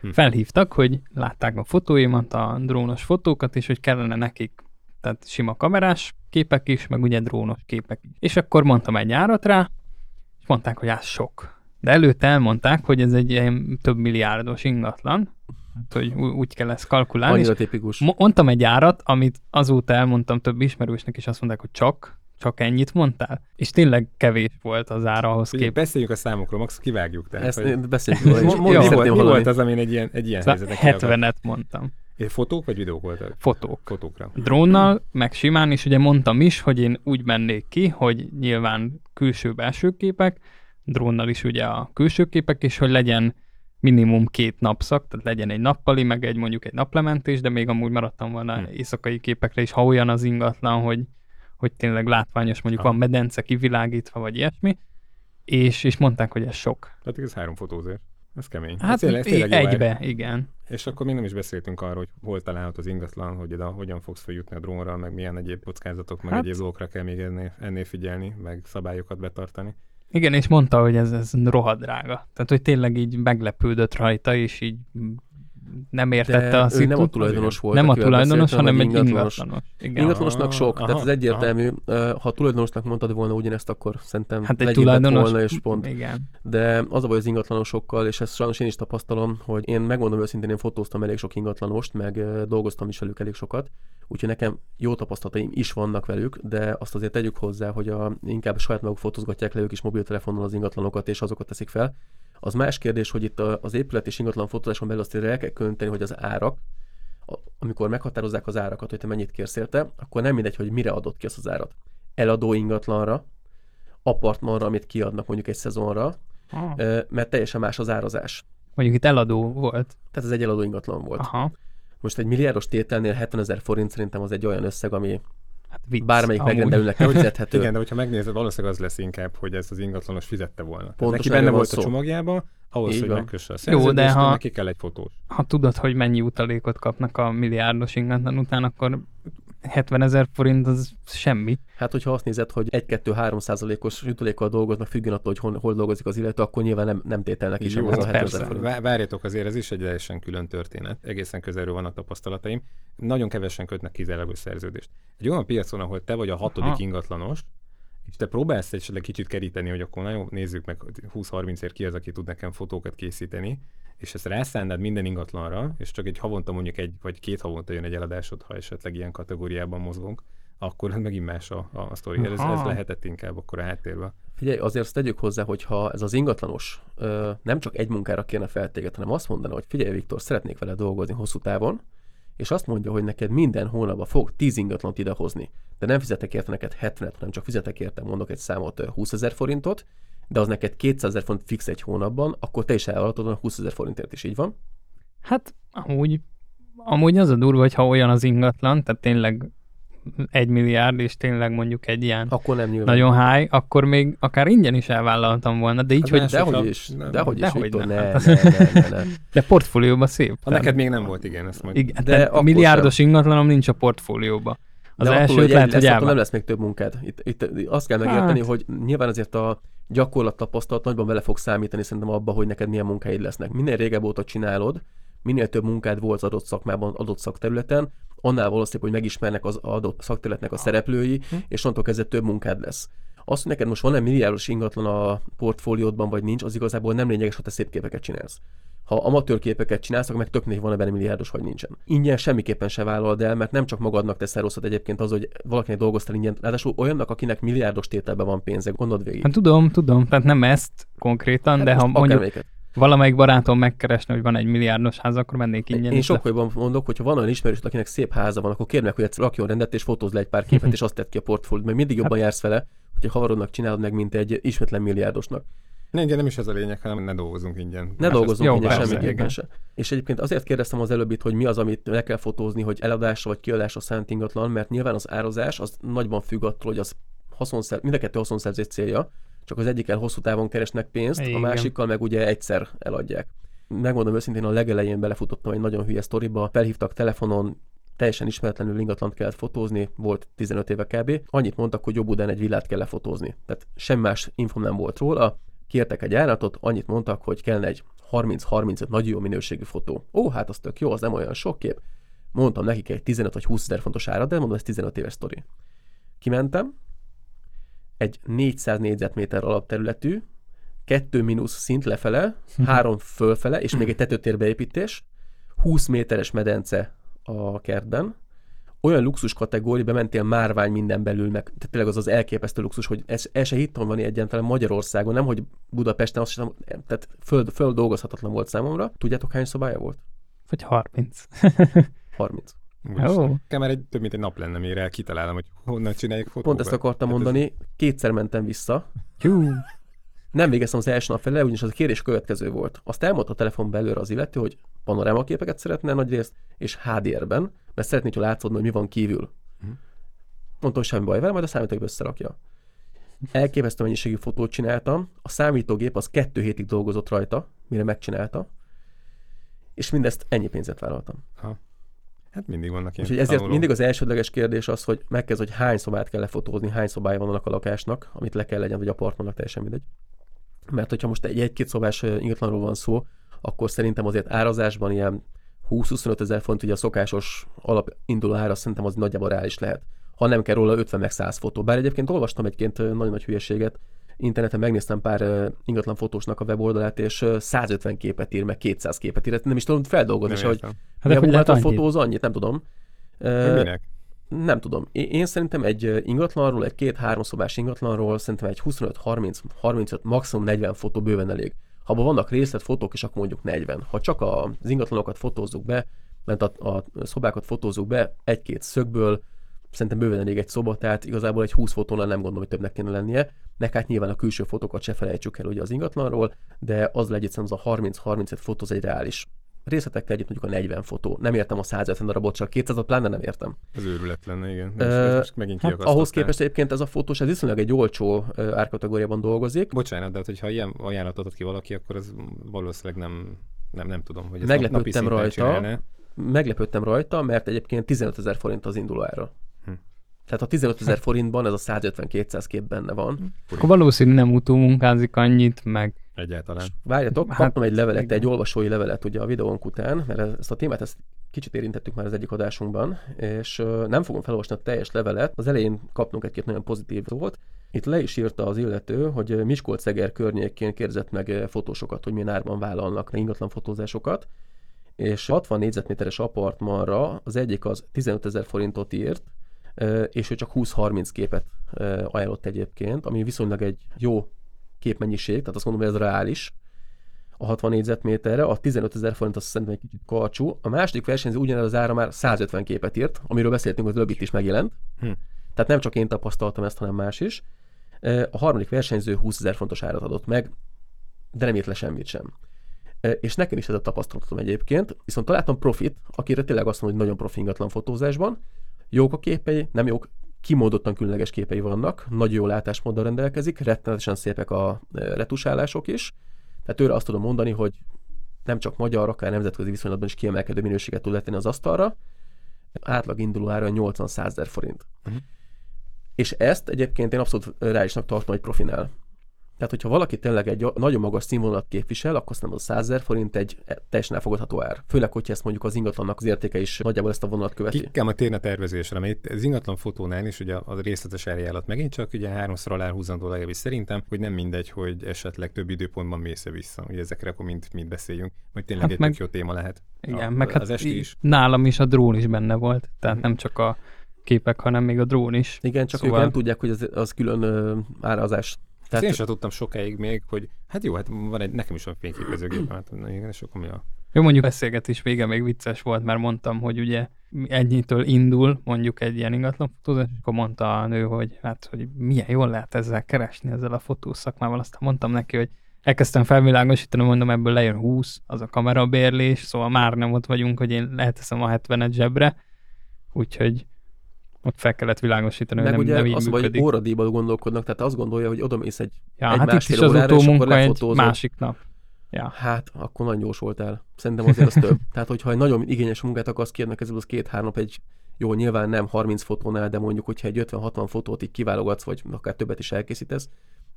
Hm. Felhívtak, hogy látták a fotóimat, a drónos fotókat, és hogy kellene nekik tehát sima kamerás képek is, meg ugye drónos képek is. És akkor mondtam egy árat rá, és mondták, hogy az sok. De előtte elmondták, hogy ez egy ilyen több milliárdos ingatlan, hát, hogy úgy kell ezt kalkulálni. Annyira tipikus. Mo- mondtam egy árat, amit azóta elmondtam több ismerősnek, és azt mondták, hogy csak, csak ennyit mondtál. És tényleg kevés volt az ára ahhoz Ugye, képest. beszéljünk a számokról, max kivágjuk. Tehát, Ezt hogy... beszéljünk róla, Mo- mi, volt, mi volt az, amin egy ilyen, egy ilyen Szóval helyzetet 70-et mondtam. kiadott? Fotók vagy videók voltak? Fotók. Fotókra. Drónnal, meg simán is, ugye mondtam is, hogy én úgy mennék ki, hogy nyilván külső-belső képek, drónnal is ugye a külső képek, és hogy legyen minimum két napszak, tehát legyen egy nappali, meg egy mondjuk egy naplementés, de még amúgy maradtam volna Hm. éjszakai képekre is, ha olyan az ingatlan, hogy, hogy tényleg látványos, mondjuk Aha. van medence kivilágítva, vagy ilyesmi, és, és mondták, hogy ez sok. Tehát ez három fotózért. Ez kemény. Hát ez tényleg, ez tényleg jó egybe, ár. igen. És akkor még nem is beszéltünk arról, hogy hol található az ingatlan, hogy oda hogyan fogsz feljutni a drónra, meg milyen egyéb kockázatok, meg Hát- egyéb dolgokra kell még ennél, ennél figyelni, meg szabályokat betartani. Igen, és mondta, hogy ez, ez rohadrága. Tehát, hogy tényleg így meglepődött rajta, és így nem értette De a szitut. nem a tulajdonos volt. nem a tulajdonos, beszéltem, hanem egy ingatlanos. ingatlanos. Igen. Ingatlanosnak sok, Aha, tehát ez aha, egyértelmű. Ö, Ha tulajdonosnak mondtad volna ugyanezt, akkor szerintem Hát egy tulajdonos, volna, és pont. igen. De az a baj az ingatlanosokkal, és ezt sajnos én is tapasztalom, hogy én megmondom őszintén, én fotóztam elég sok ingatlanost, meg dolgoztam is velük elég sokat, úgyhogy nekem jó tapasztalataim is vannak velük, de azt azért tegyük hozzá, hogy a, inkább saját maguk fotózgatják le ők is mobiltelefonnal az ingatlanokat, és azokat teszik fel. Az más kérdés, hogy itt az épület és ingatlan fotózáson belül azt el kell könteni, hogy az árak, amikor meghatározzák az árakat, hogy te mennyit kérsz érte, akkor nem mindegy, hogy mire adott ki azt az árat. Eladó ingatlanra, apartmanra, amit kiadnak mondjuk egy szezonra, Ah. Mert teljesen más az árazás. Mondjuk itt eladó volt. Tehát ez egy eladó ingatlan volt. Aha. Most egy milliárdos tételnél 70 ezer forint szerintem az egy olyan összeg, ami Hát vicc. bármelyik amúgy. megrendelőnek fizethető. Igen, de hogyha megnézed, valószínűleg az lesz inkább, hogy ez az ingatlanos fizette volna. Pontosan neki benne volt van a szó. csomagjában, ahhoz, Így hogy megkösse a Jó, de ha- neki kell egy fotós. Ha tudod, hogy mennyi utalékot kapnak a milliárdos ingatlan után, akkor 70 ezer forint az semmi. Hát, hogyha azt nézed, hogy 1-2-3 százalékos jutalékkal dolgoznak, függően attól, hogy hol, hol dolgozik az illető, akkor nyilván nem, nem tételnek is Jó, az a hát 70 persze. forint. Vá- Várjatok azért, ez is egy teljesen külön történet. Egészen közelről vannak tapasztalataim. Nagyon kevesen kötnek kizárólagos szerződést. Egy olyan piacon, ahol te vagy a hatodik Aha. ingatlanos, és te próbálsz esetleg kicsit keríteni, hogy akkor nagyon nézzük meg, hogy 20-30 ért ki az, aki tud nekem fotókat készíteni, és ezt rászánnád minden ingatlanra, és csak egy havonta mondjuk egy vagy két havonta jön egy eladásod, ha esetleg ilyen kategóriában mozgunk, akkor megint más a, a, a sztori. Ez, ez lehetett inkább akkor a háttérben. Figyelj, azért azt tegyük hozzá, hogy ha ez az ingatlanos ö, nem csak egy munkára kérne fel téged, hanem azt mondaná, hogy figyelj Viktor, szeretnék vele dolgozni hosszú távon, és azt mondja, hogy neked minden hónapban fog 10 ingatlant idehozni, de nem fizetek érte neked 70 hanem csak fizetek érte, mondok egy számot, ö, 20 ezer forintot, de az neked 200 ezer forint fix egy hónapban, akkor te is elvállalhatod a 20 ezer forintért is, így van? Hát amúgy, amúgy az a durva, hogy ha olyan az ingatlan, tehát tényleg egy milliárd, és tényleg mondjuk egy ilyen Akkor nem nyilván. nagyon high, akkor még akár ingyen is elvállaltam volna, de így, Hát hogy Dehogy Másokra- is, nem, dehogy is, dehogy Viktor, nem. ne, Hát ne, ne, ne, ne. de portfólióban szép. Ha Tehát- neked még nem volt, igen, ezt majd. Igen, De a milliárdos ingatlanom nincs a portfólióba. Az De első lehet, hogy lesz, nem lesz még több munkád. Itt, itt azt kell megérteni, Hát. hogy nyilván azért a gyakorlat tapasztalat nagyban bele fog számítani szerintem abba, hogy neked milyen munkáid lesznek. Minél régebb óta csinálod, minél több munkád volt az adott szakmában, adott szakterületen, annál valószínűbb, hogy megismernek az adott szakterületnek a szereplői, Hm. és onnantól kezdve több munkád lesz. Az, hogy neked most van-e milliárdos ingatlan a portfóliódban, vagy nincs, az igazából nem lényeges, ha te szép képeket csinálsz. Ha amatőr képeket csinálsz, akkor meg tök név van benne milliárdos, vagy nincsen. Ingyen semmiképpen se vállal el, mert nem csak magadnak teszel rosszat egyébként az, hogy valakinek dolgoztál ingyen, ráadásul olyannak, akinek milliárdos tételben van pénze, gondold végig. Hát tudom, tudom, tehát nem ezt konkrétan, Hát de ha mondjuk akármelyiket. valamelyik barátom megkeresne, hogy van egy milliárdos ház, akkor mennék ingyen. Én le- sokkal mondok, hogy ha van olyan ismerős, akinek szép háza van, akkor kérnek, hogy egyszer rakjon rendet, és fotóz le egy pár képet, [LAUGHS] és azt tett ki a portfóliót, mert mindig Hát- jobban jársz vele, hogy havarodnak csinálod meg, mint egy ismetlen milliárdosnak. Ne, ingyen nem is ez a lényeg, hanem ne dolgozunk ingyen. Ne Más dolgozzunk jó, ingyen persze, semmiképpen se. És egyébként azért kérdeztem az előbb itt, hogy mi az, amit le kell fotózni, hogy eladásra vagy kiadásra szánt ingatlan, mert nyilván az árazás az nagyban függ attól, hogy az haszonszer, mind a kettő haszonszerzés célja, csak az egyikkel hosszú távon keresnek pénzt, Igen. a másikkal meg ugye egyszer eladják. Megmondom őszintén, a legelején belefutottam egy nagyon hülye sztoriba, felhívtak telefonon, teljesen ismeretlenül ingatlant kellett fotózni, volt 15 éve kb. Annyit mondtak, hogy jobb udán egy villát kell lefotózni. Tehát semmi más infom nem volt róla. Kértek egy áratot, annyit mondtak, hogy kellene egy 30-35 nagyon jó minőségű fotó. Ó, hát az tök jó, az nem olyan sok kép. Mondtam nekik egy 15 vagy 20 ezer fontos árat, de mondom, ez 15 éves sztori. Kimentem, egy 400 négyzetméter alapterületű, kettő mínusz szint lefele, [LAUGHS] három fölfele, és még egy tetőtérbeépítés, 20 méteres medence a kertben, olyan luxus kategóriába mentél márvány minden belül, meg tehát tényleg az az elképesztő luxus, hogy ez, el se hittem van egyáltalán Magyarországon, nem hogy Budapesten, azt hiszem, tehát föld, föld dolgozhatatlan volt számomra. Tudjátok hány szobája volt? Vagy 30. 30. [LAUGHS] Úristen. Ó. Nekem már egy több mint egy nap lenne, mire kitalálom, hogy honnan csináljuk fotókat. Pont ezt akartam Hát ez- mondani, kétszer mentem vissza, nem végeztem az első nap fele, ugyanis az a kérés következő volt. Azt elmondta a telefonban előre az illető, hogy panorámaképeket szeretne nagy részt, és HDR-ben, mert szeretné, hogy látszódni, hogy mi van kívül. Mhm. Mondtam, hogy semmi baj vele, majd a számítógép összerakja. Elképesztő mennyiségű fotót csináltam, a számítógép az kettő hétig dolgozott rajta, mire megcsinálta, és mindezt ennyi pénzet vállaltam. Hát mindig vannak ilyen Úgyhogy ezért tanulók. mindig az elsődleges kérdés az, hogy megkezd, hogy hány szobát kell lefotózni, hány szobája van annak a lakásnak, amit le kell legyen, vagy apartmannak, teljesen mindegy. Mert hogyha most egy egy-két szobás ingatlanról van szó, akkor szerintem azért árazásban ilyen 20-25 ezer font, ugye a szokásos alap induló ára szerintem az nagyjából reális lehet. Ha nem kell róla 50 meg 100 fotó. Bár egyébként olvastam egyébként nagyon nagy hülyeséget, interneten megnéztem pár ingatlan fotósnak a weboldalát, és ö, 150 képet ír, meg 200 képet ír. Nem is tudom feldolgozni, Nem se, hogy hát lehet a fotóz annyit, nem tudom. Minek? Nem tudom. Én, szerintem egy ingatlanról, egy két-három szobás ingatlanról szerintem egy 25, 30, 35, maximum 40 fotó bőven elég. Ha abban vannak részletfotók, és akkor mondjuk 40. Ha csak az ingatlanokat fotózzuk be, mert a, a szobákat fotózzuk be egy-két szögből, szerintem bőven elég egy szoba, tehát igazából egy 20 fotónál nem gondolom, hogy többnek kéne lennie. Meg hát nyilván a külső fotókat se felejtsük el ugye az ingatlanról, de az szerintem az a 30-35 fotó az egy reális. Részletekkel együtt mondjuk a 40 fotó. Nem értem a 150 darabot, csak 200 pláne nem értem. Ez őrület lenne, igen. Ö, Most, most megint Hát ahhoz képest egyébként ez a fotós, ez viszonylag egy olcsó árkategóriában dolgozik. Bocsánat, de hát, hogyha ilyen ajánlatot ad ki valaki, akkor ez valószínűleg nem, nem, nem tudom, hogy ez napi Meglepődtem szinten rajta. csinálná. Meglepődtem rajta, mert egyébként 15 ezer forint az induló ára. Hm. Tehát a 15 ezer forintban ez a 150-200 kép benne van. Akkor valószínű nem utómunkázik annyit, meg Egyáltalán. Várjatok, Hát, kaptam egy levelet, igen. egy olvasói levelet ugye a videónk után, mert ezt a témát ezt kicsit érintettük már az egyik adásunkban, és nem fogom felolvasni a teljes levelet. Az elején kaptunk egy-két nagyon pozitív volt. Itt le is írta az illető, hogy ö, Miskolc-Eger környékén kérdezett meg fotósokat, hogy milyen árban vállalnak ingatlan fotózásokat, és 60 négyzetméteres apartmanra az egyik az 15 ezer forintot írt, és ő csak 20-30 képet ajánlott egyébként, ami viszonylag egy jó képmennyiség, tehát azt mondom, hogy ez reális a 60 négyzetméterre, a 15 ezer forint azt szerintem egy kicsit karcsú. A második versenyző ugyanez az ára már 150 képet írt, amiről beszéltünk, előbb itt is megjelent. Hm. Tehát nem csak én tapasztaltam ezt, hanem más is. A harmadik versenyző 20 ezer fontos árat adott meg, de nem írt le semmit sem. És nekem is ez a tapasztalatom egyébként, viszont találtam profit, akire tényleg azt mondom, hogy nagyon profi ingatlan fotózásban. Jók a képei, nem jók, kimódottan különleges képei vannak, nagyon jó látásmóddal rendelkezik, rettenetesen szépek a ö, retusálások is. Tehát őre azt tudom mondani, hogy nem csak magyar, akár nemzetközi viszonylatban is kiemelkedő minőséget tud letenni az asztalra. Átlag induló ára 80-100 ezer forint. Mhm. És ezt egyébként én abszolút reálisnak tartom egy profinál. Tehát, hogyha valaki tényleg egy nagyon magas színvonalat képvisel, akkor nem az 100 ezer forint egy teljesen elfogadható ár. Főleg, hogyha ezt mondjuk az ingatlannak az értéke is nagyjából ezt a vonalat követi. Ki kell majd térni a tervezésre, mert az ingatlan fotónál is ugye a részletes eljárat megint csak ugye háromszor alá húzandó legalábbis szerintem, hogy nem mindegy, hogy esetleg több időpontban mész vissza. Ugye ezekre akkor mind, mind beszéljünk, hogy tényleg hát egy meg, jó téma lehet. Igen, a, meg hát az esti is. nálam is a drón is benne volt, tehát hmm. nem csak a képek, hanem még a drón is. Igen, csak szóval... ők nem tudják, hogy az, az külön uh, árazás tehát... Én sem tudtam sokáig még, hogy hát jó, hát van egy, nekem is van fényképezőgép, hát igen, és akkor mi a... Jó, mondjuk beszélgetés vége még vicces volt, mert mondtam, hogy ugye ennyitől indul mondjuk egy ilyen ingatlanfotózás, és akkor mondta a nő, hogy hát, hogy milyen jól lehet ezzel keresni, ezzel a fotószakmával. Aztán mondtam neki, hogy elkezdtem felvilágosítani, mondom, ebből lejön 20, az a kamerabérlés, szóval már nem ott vagyunk, hogy én leheteszem a 70-et zsebre, úgyhogy ott fel kellett világosítani, Meg nem, nem így az, hogy óradíjban gondolkodnak, tehát azt gondolja, hogy oda mész egy, ja, egy hát itt is az utómunka egy másik nap. Ja. Hát, akkor nagyon gyors voltál. Szerintem azért az több. Tehát, hogyha egy nagyon igényes munkát akarsz kérni, ez az két-három nap egy jó, nyilván nem 30 fotónál, de mondjuk, hogyha egy 50-60 fotót így kiválogatsz, vagy akár többet is elkészítesz.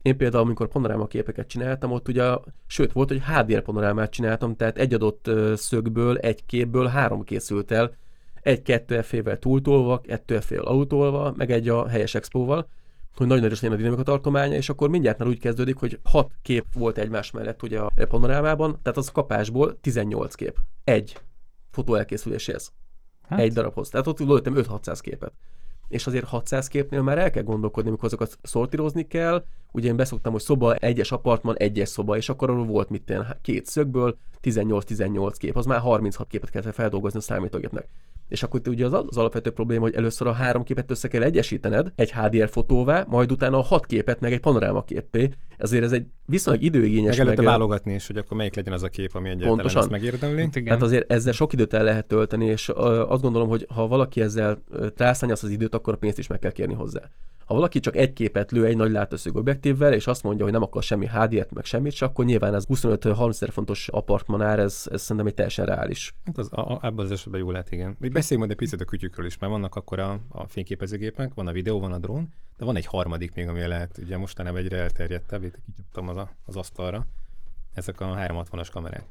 Én például, amikor panoráma képeket csináltam, ott ugye, sőt volt, hogy HDR panorámát csináltam, tehát egy adott szögből, egy képből három készült el, egy-kettő F-vel túltolva, kettő F-vel autolva, meg egy a helyes expóval, hogy nagyon erős a dinamika tartománya, és akkor mindjárt már úgy kezdődik, hogy hat kép volt egymás mellett ugye a panorámában, tehát az kapásból 18 kép. Egy fotó elkészüléséhez. Hát. Egy darabhoz. Tehát ott lőttem 5-600 képet. És azért 600 képnél már el kell gondolkodni, amikor azokat szortírozni kell. Ugye én beszoktam, hogy szoba, egyes apartman, egyes szoba, és akkor arról volt mit két szögből, 18-18 kép, az már 36 képet kellett feldolgozni a számítógépnek és akkor ugye az, az alapvető probléma, hogy először a három képet össze kell egyesítened egy HDR fotóvá, majd utána a hat képet meg egy panoráma képé. Ezért ez egy viszonylag időigényes. Meg meg válogatni is, hogy akkor melyik legyen az a kép, ami egyáltalán Pontosan. ezt megérdemli. Hát, igen. Hát azért ezzel sok időt el lehet tölteni, és azt gondolom, hogy ha valaki ezzel rászányasz az időt, akkor a pénzt is meg kell kérni hozzá. Ha valaki csak egy képet lő egy nagy látószög objektívvel, és azt mondja, hogy nem akar semmi HDR-t, meg semmit, csak akkor nyilván ez 25-30 fontos apartman ár, ez, ez szerintem egy teljesen reális. Hát az, a, abban az esetben jó lehet, igen. Még beszéljünk majd egy picit a kütyükről is, mert vannak akkor a, a fényképezőgépek, van a videó, van a drón, de van egy harmadik még, ami lehet, ugye mostanában egyre elterjedtebb, itt kicsaptam az, a, az asztalra, ezek a 360-as kamerák.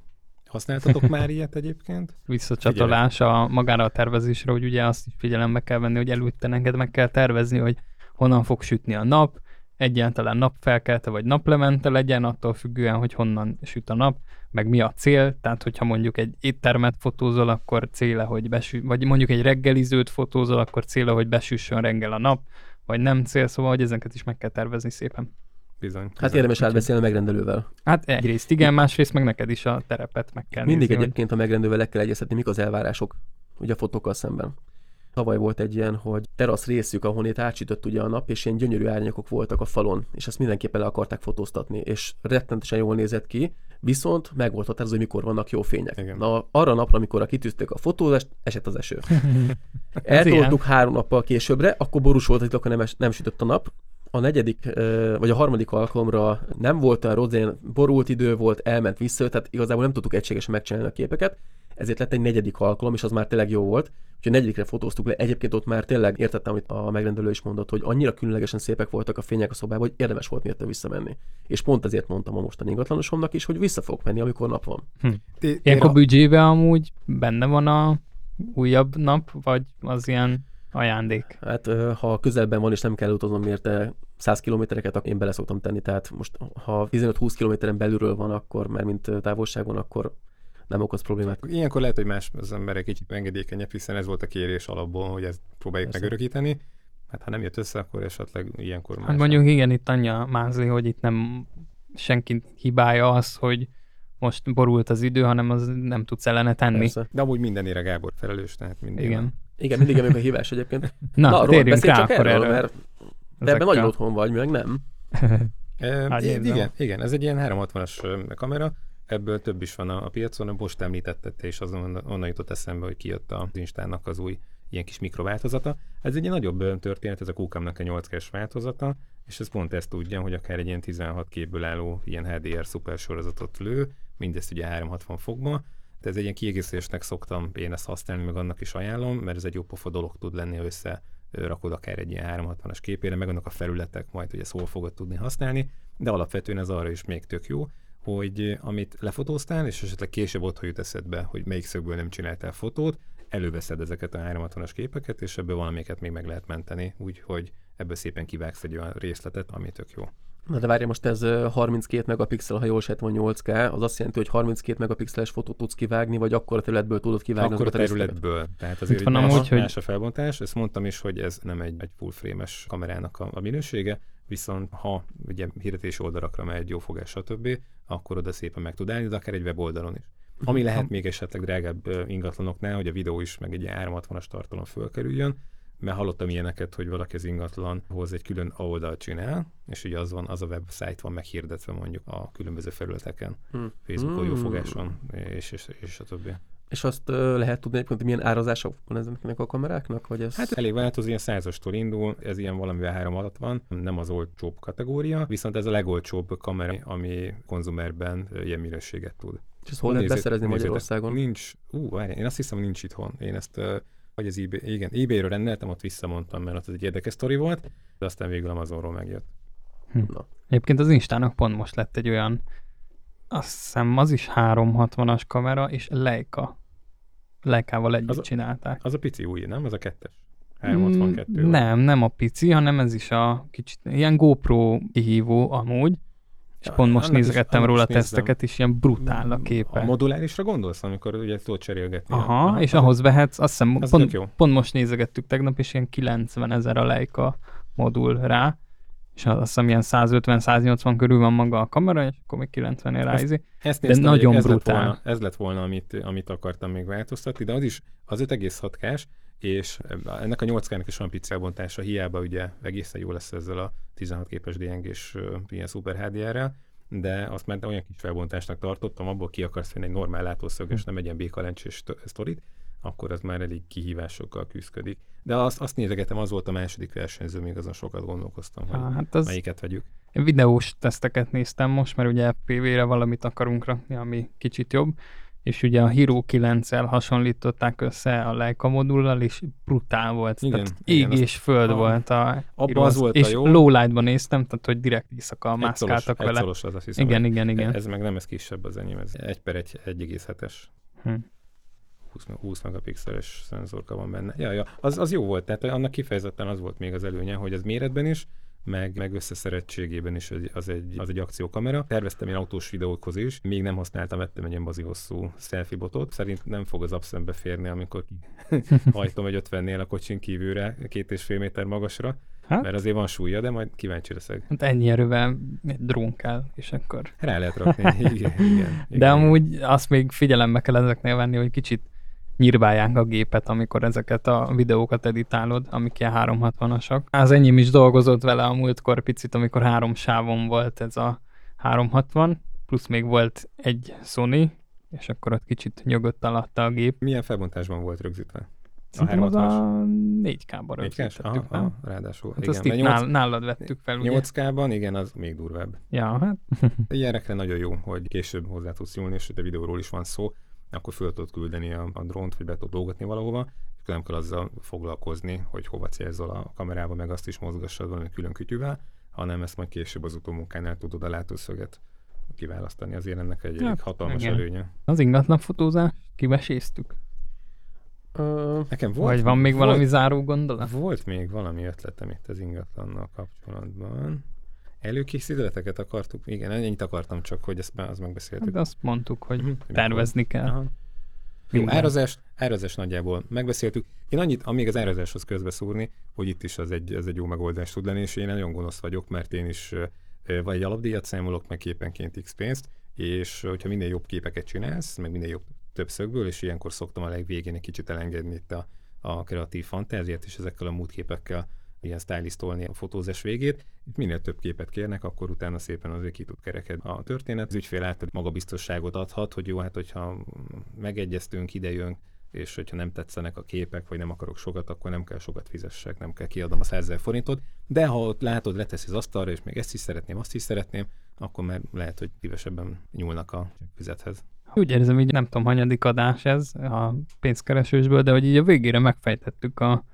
Használtatok [LAUGHS] már ilyet egyébként? Visszacsatolás a, magára a tervezésre, hogy ugye azt is figyelembe kell venni, hogy előtte neked meg kell tervezni, hogy honnan fog sütni a nap, egyáltalán napfelkelte vagy naplemente legyen, attól függően, hogy honnan süt a nap, meg mi a cél, tehát hogyha mondjuk egy éttermet fotózol, akkor céle, hogy besü, vagy mondjuk egy reggelizőt fotózol, akkor céle, hogy besüssön reggel a nap, vagy nem cél, szóval, hogy ezeket is meg kell tervezni szépen. Bizony. bizony. Hát érdemes átbeszélni a megrendelővel. Hát egyrészt igen, másrészt meg neked is a terepet meg kell Mindig nézni, egyébként hogy... a megrendelővel le kell egyeztetni, mik az elvárások ugye a fotókkal szemben. Tavaly volt egy ilyen, hogy terasz részük, ahol itt átsütött ugye a nap, és ilyen gyönyörű árnyakok voltak a falon, és ezt mindenképpen le akarták fotóztatni, és rettentesen jól nézett ki, viszont meg volt határozó, hogy mikor vannak jó fények. Igen. Na, arra a napra, amikor kitűzték a fotózást, esett az eső. [LAUGHS] Eltoltuk három nappal későbbre, akkor borús volt, hogy akkor nem, es, nem sütött a nap, a negyedik, vagy a harmadik alkalomra nem volt olyan rossz, borult idő volt, elment vissza, tehát igazából nem tudtuk egységesen megcsinálni a képeket, ezért lett egy negyedik alkalom, és az már tényleg jó volt. Úgyhogy a negyedikre fotóztuk le. Egyébként ott már tényleg értettem, amit a megrendelő is mondott, hogy annyira különlegesen szépek voltak a fények a szobában, hogy érdemes volt miért visszamenni. És pont ezért mondtam a mostani ingatlanosomnak is, hogy vissza fogok menni, amikor nap van. Hm. Ilyenkor a büdzsébe amúgy benne van a újabb nap, vagy az ilyen ajándék? Hát ha közelben van és nem kell utaznom érte 100 kilométereket, akkor én bele szoktam tenni, tehát most ha 15-20 kilométeren belülről van, akkor, mert mint távolságon, akkor nem okoz problémát. Ilyenkor lehet, hogy más az emberek kicsit engedékenyebb, hiszen ez volt a kérés alapból, hogy ezt próbáljuk Persze. megörökíteni. Hát ha nem jött össze, akkor esetleg ilyenkor más. Hát mondjuk igen, itt annyi Mázli, hogy itt nem senki hibája az, hogy most borult az idő, hanem az nem tudsz ellene tenni. Persze. De amúgy mindenére Gábor felelős, tehát mindig. Igen. Igen, mindig amikor a hívás egyébként. [LAUGHS] Na, Na térjünk rá csak akkor erről, mert te ebben nagyon otthon vagy, meg nem. [LAUGHS] e, igen, igen, ez egy ilyen 360-as kamera, ebből több is van a, a piacon, most említetted és azon onnan jutott eszembe, hogy kijött az Instának az új ilyen kis mikrováltozata. Ez egy nagyobb történet, ez a Qcam-nak a 8 k változata, és ez pont ezt tudja, hogy akár egy ilyen 16 képből álló ilyen HDR szuper sorozatot lő, mindezt ugye 360 fokba, de ez egy ilyen kiegészítésnek szoktam én ezt használni, meg annak is ajánlom, mert ez egy jó pofa dolog tud lenni, ha össze rakod akár egy ilyen 360-as képére, meg annak a felületek majd, hogy ezt hol fogod tudni használni, de alapvetően ez arra is még tök jó, hogy amit lefotóztál, és esetleg később ott jut eszedbe, hogy melyik szögből nem csináltál fotót, előveszed ezeket a 360-as képeket, és ebből valamiket még meg lehet menteni, úgyhogy ebből szépen kivágsz egy olyan részletet, ami tök jó. Na de várj, most ez 32 megapixel, ha jól sejtem, 8K, az azt jelenti, hogy 32 megapixeles fotót tudsz kivágni, vagy akkor a területből tudod kivágni Akkor a területből. Tehát azért van más, amúgy, hogy- más a felbontás. Ezt mondtam is, hogy ez nem egy, egy full frame-es kamerának a, a minősége, viszont ha ugye hirdetési oldalakra megy jó fogás, stb., akkor oda szépen meg tud állni, de akár egy weboldalon is. Ami lehet még esetleg drágább ingatlanoknál, hogy a videó is meg egy ilyen 360-as tartalom fölkerüljön, mert hallottam ilyeneket, hogy valaki az ingatlanhoz egy külön oldalt csinál, és ugye az van, az a website van meghirdetve mondjuk a különböző felületeken, Hmm. Facebookon, Hmm. jófogáson, és, és, és a többi. És azt ö, lehet tudni egyébként, hogy milyen árazások van ezeknek a kameráknak? Vagy ez... Hát elég változó, ilyen százastól indul, ez ilyen valamivel három alatt van, nem az olcsóbb kategória, viszont ez a legolcsóbb kamera, ami konzumerben ilyen minőséget tud. és ezt hol lehet beszerezni. Magyarországon? Nincs, ú, várj, én azt hiszem, nincs itthon. Én ezt, ö, vagy az eBay, igen, eBay-ről rendeltem, ott visszamondtam, mert ott egy érdekes sztori volt, de aztán végül Amazonról megjött. Na. Egyébként az Instának pont most lett egy olyan, azt hiszem az is 360-as kamera, és Leica. Leikával együtt Az a- csinálták. Az a pici új, nem? Az a kettes. 362 Mm. Nem, nem a pici, hanem ez is a kicsit, ilyen GoPro kihívó amúgy, és Ja, pont most nézegettem róla nézem. teszteket, és ilyen brutál a képe. A modulárisra gondolsz, amikor ugye tudod cserélgetni? Aha, és az- ahhoz vehetsz, azt hiszem, az pont, jó. pont most nézegettük tegnap, és ilyen 90 ezer a Leica modul rá, és azt hiszem ilyen 150-180 körül van maga a kamera, és akkor még 90 ér rá Ezt-. Ezt De nagyon ez lett, brutál. volna, ez lett volna, amit, amit akartam még változtatni, de az is az 5,6 k és ennek a 8 k is van pici elbontása, hiába ugye egészen jó lesz ezzel a 16 képes DNG-s ilyen Super HDR-rel, de azt már olyan kis felbontásnak tartottam, abból ki akarsz venni egy normál látószög, és nem egy ilyen békalencsés sztorit, akkor az már elég kihívásokkal küzdik. De azt, azt nézegetem, az volt a második versenyző, még azon sokat gondolkoztam, hogy Hát az, melyiket vegyük. Én videós teszteket néztem most, mert ugye FPV-re valamit akarunk rakni, ami kicsit jobb, és ugye a Hero 9-el hasonlították össze a Leica modullal, és brutál volt. Igen, tehát igen, ég és föld a- volt a abba az volt és jó. lowlightban néztem, tehát hogy direkt éjszaka mászkáltak vele. szolos az azt hiszem, Igen, igen, igen. Ez meg nem ez kisebb az enyém, ez 1 per 1, 1,7-es. Hm. 20, me- 20 megapixeles szenzorka van benne. Ja, ja, az, az jó volt, tehát annak kifejezetten az volt még az előnye, hogy az méretben is, meg, meg összeszerettségében is az, az, egy, az egy akciókamera. Terveztem én autós videókhoz is, még nem használtam, vettem egy ilyen bazi hosszú selfie botot. Szerint nem fog az abszembe férni, amikor [LAUGHS] hajtom egy 50-nél a kocsin kívülre, két és fél méter magasra, Hát? mert azért van súlya, de majd kíváncsi leszek. Hát ennyi erővel egy drón kell, és akkor... Rá lehet rakni. Igen, igen, igen. De amúgy azt még figyelembe kell ezeknél venni, hogy kicsit nyírbálják a gépet, amikor ezeket a videókat editálod, amik ilyen 360-asak. Az enyém is dolgozott vele a múltkor picit, amikor három sávon volt ez a 360, plusz még volt egy Sony, és akkor ott kicsit nyögött alatta a gép. Milyen felbontásban volt rögzítve? Szerintem az 360-as? a 4K-ba 4 rögzítettük Aha, fel. aha, ráadásul. Hát igen, azt itt mert nál, nálad vettük fel, ugye? 8K-ban, igen, az még durvább. Ja, hát Ilyenekre nagyon jó, hogy később hozzá tudsz nyúlni, és a videóról is van szó, akkor föl tudod küldeni a, a drónt, vagy be tudod lógatni valahova, és nem kell azzal foglalkozni, hogy hova célzol a kamerába, meg azt is mozgassad valami külön kütyűvel, hanem ezt majd később az utómunkánál tudod a látószöget kiválasztani. Azért ennek egy Hát, hatalmas igen. előnye. az ingatlan fotózás, kiveséztük? Ö, Nekem volt, Vagy van még volt, valami záró gondolat? Volt még valami ötletem itt az ingatlannal kapcsolatban. Előkészületeket akartuk? Igen, ennyit akartam csak, hogy ezt az megbeszéltük. Hát azt mondtuk, hogy Mhm. tervezni kell. Aha. Jó, árazás, árazás nagyjából megbeszéltük. Én annyit, amíg az árazáshoz közbeszúrni, hogy itt is az egy, ez egy jó megoldás tud lenni, és én nagyon gonosz vagyok, mert én is vagy egy alapdíjat számolok, meg képenként x pénzt, és hogyha minél jobb képeket csinálsz, meg minél jobb több szögből, és ilyenkor szoktam a legvégén egy kicsit elengedni itt a, a kreatív fantáziát, és ezekkel a múltképekkel ilyen stylistolni a fotózás végét. Itt minél több képet kérnek, akkor utána szépen azért ki tud kerekedni a történet. Az ügyfél által magabiztosságot adhat, hogy jó, hát hogyha megegyeztünk, idejön, és hogyha nem tetszenek a képek, vagy nem akarok sokat, akkor nem kell sokat fizessek, nem kell kiadnom a 100 000 forintot. De ha ott látod, leteszi az asztalra, és még ezt is szeretném, azt is szeretném, akkor már lehet, hogy szívesebben nyúlnak a fizethez. Úgy érzem, így nem tudom, hanyadik adás ez a pénzkeresősből, de hogy így a végére megfejtettük a,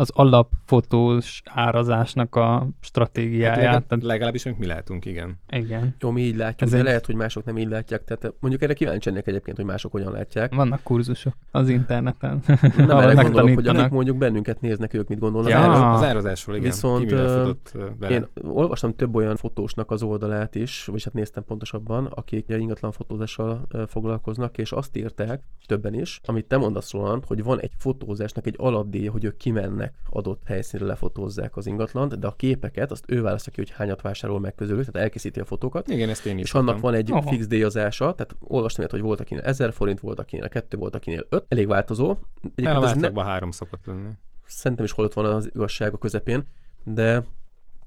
az alapfotós árazásnak a stratégiáját. Hát legalább, tehát, legalábbis, mi látunk, igen. igen. Jó, mi így látjuk, Ez de egy- lehet, hogy mások nem így látják. Tehát mondjuk erre kíváncsi lennék egyébként, hogy mások hogyan látják. Vannak kurzusok az interneten. Nem erre gondolok, hogy akik mondjuk bennünket néznek, ők mit gondolnak. Ja. erről. Az, az árazásról, igen. Viszont, futott bele. Én olvastam több olyan fotósnak az oldalát is, vagyis hát néztem pontosabban, akik ingatlan fotózással foglalkoznak, és azt írták, többen is, amit te mondasz Roland, hogy van egy fotózásnak egy alapdíja, hogy ők kimennek adott helyszínre lefotózzák az ingatlant, de a képeket azt ő választja ki, hogy hányat vásárol meg közülük, tehát elkészíti a fotókat, Igen, ezt én is és annak szoktam. van egy Aha. fix díjazása, tehát olvastam ilyet, hogy volt akinél 1000 forint, volt akinél 2, volt akinél 5, elég változó. Egyébként a ez ne, három szokott lenni. szerintem is hol ott van az igazság a közepén, de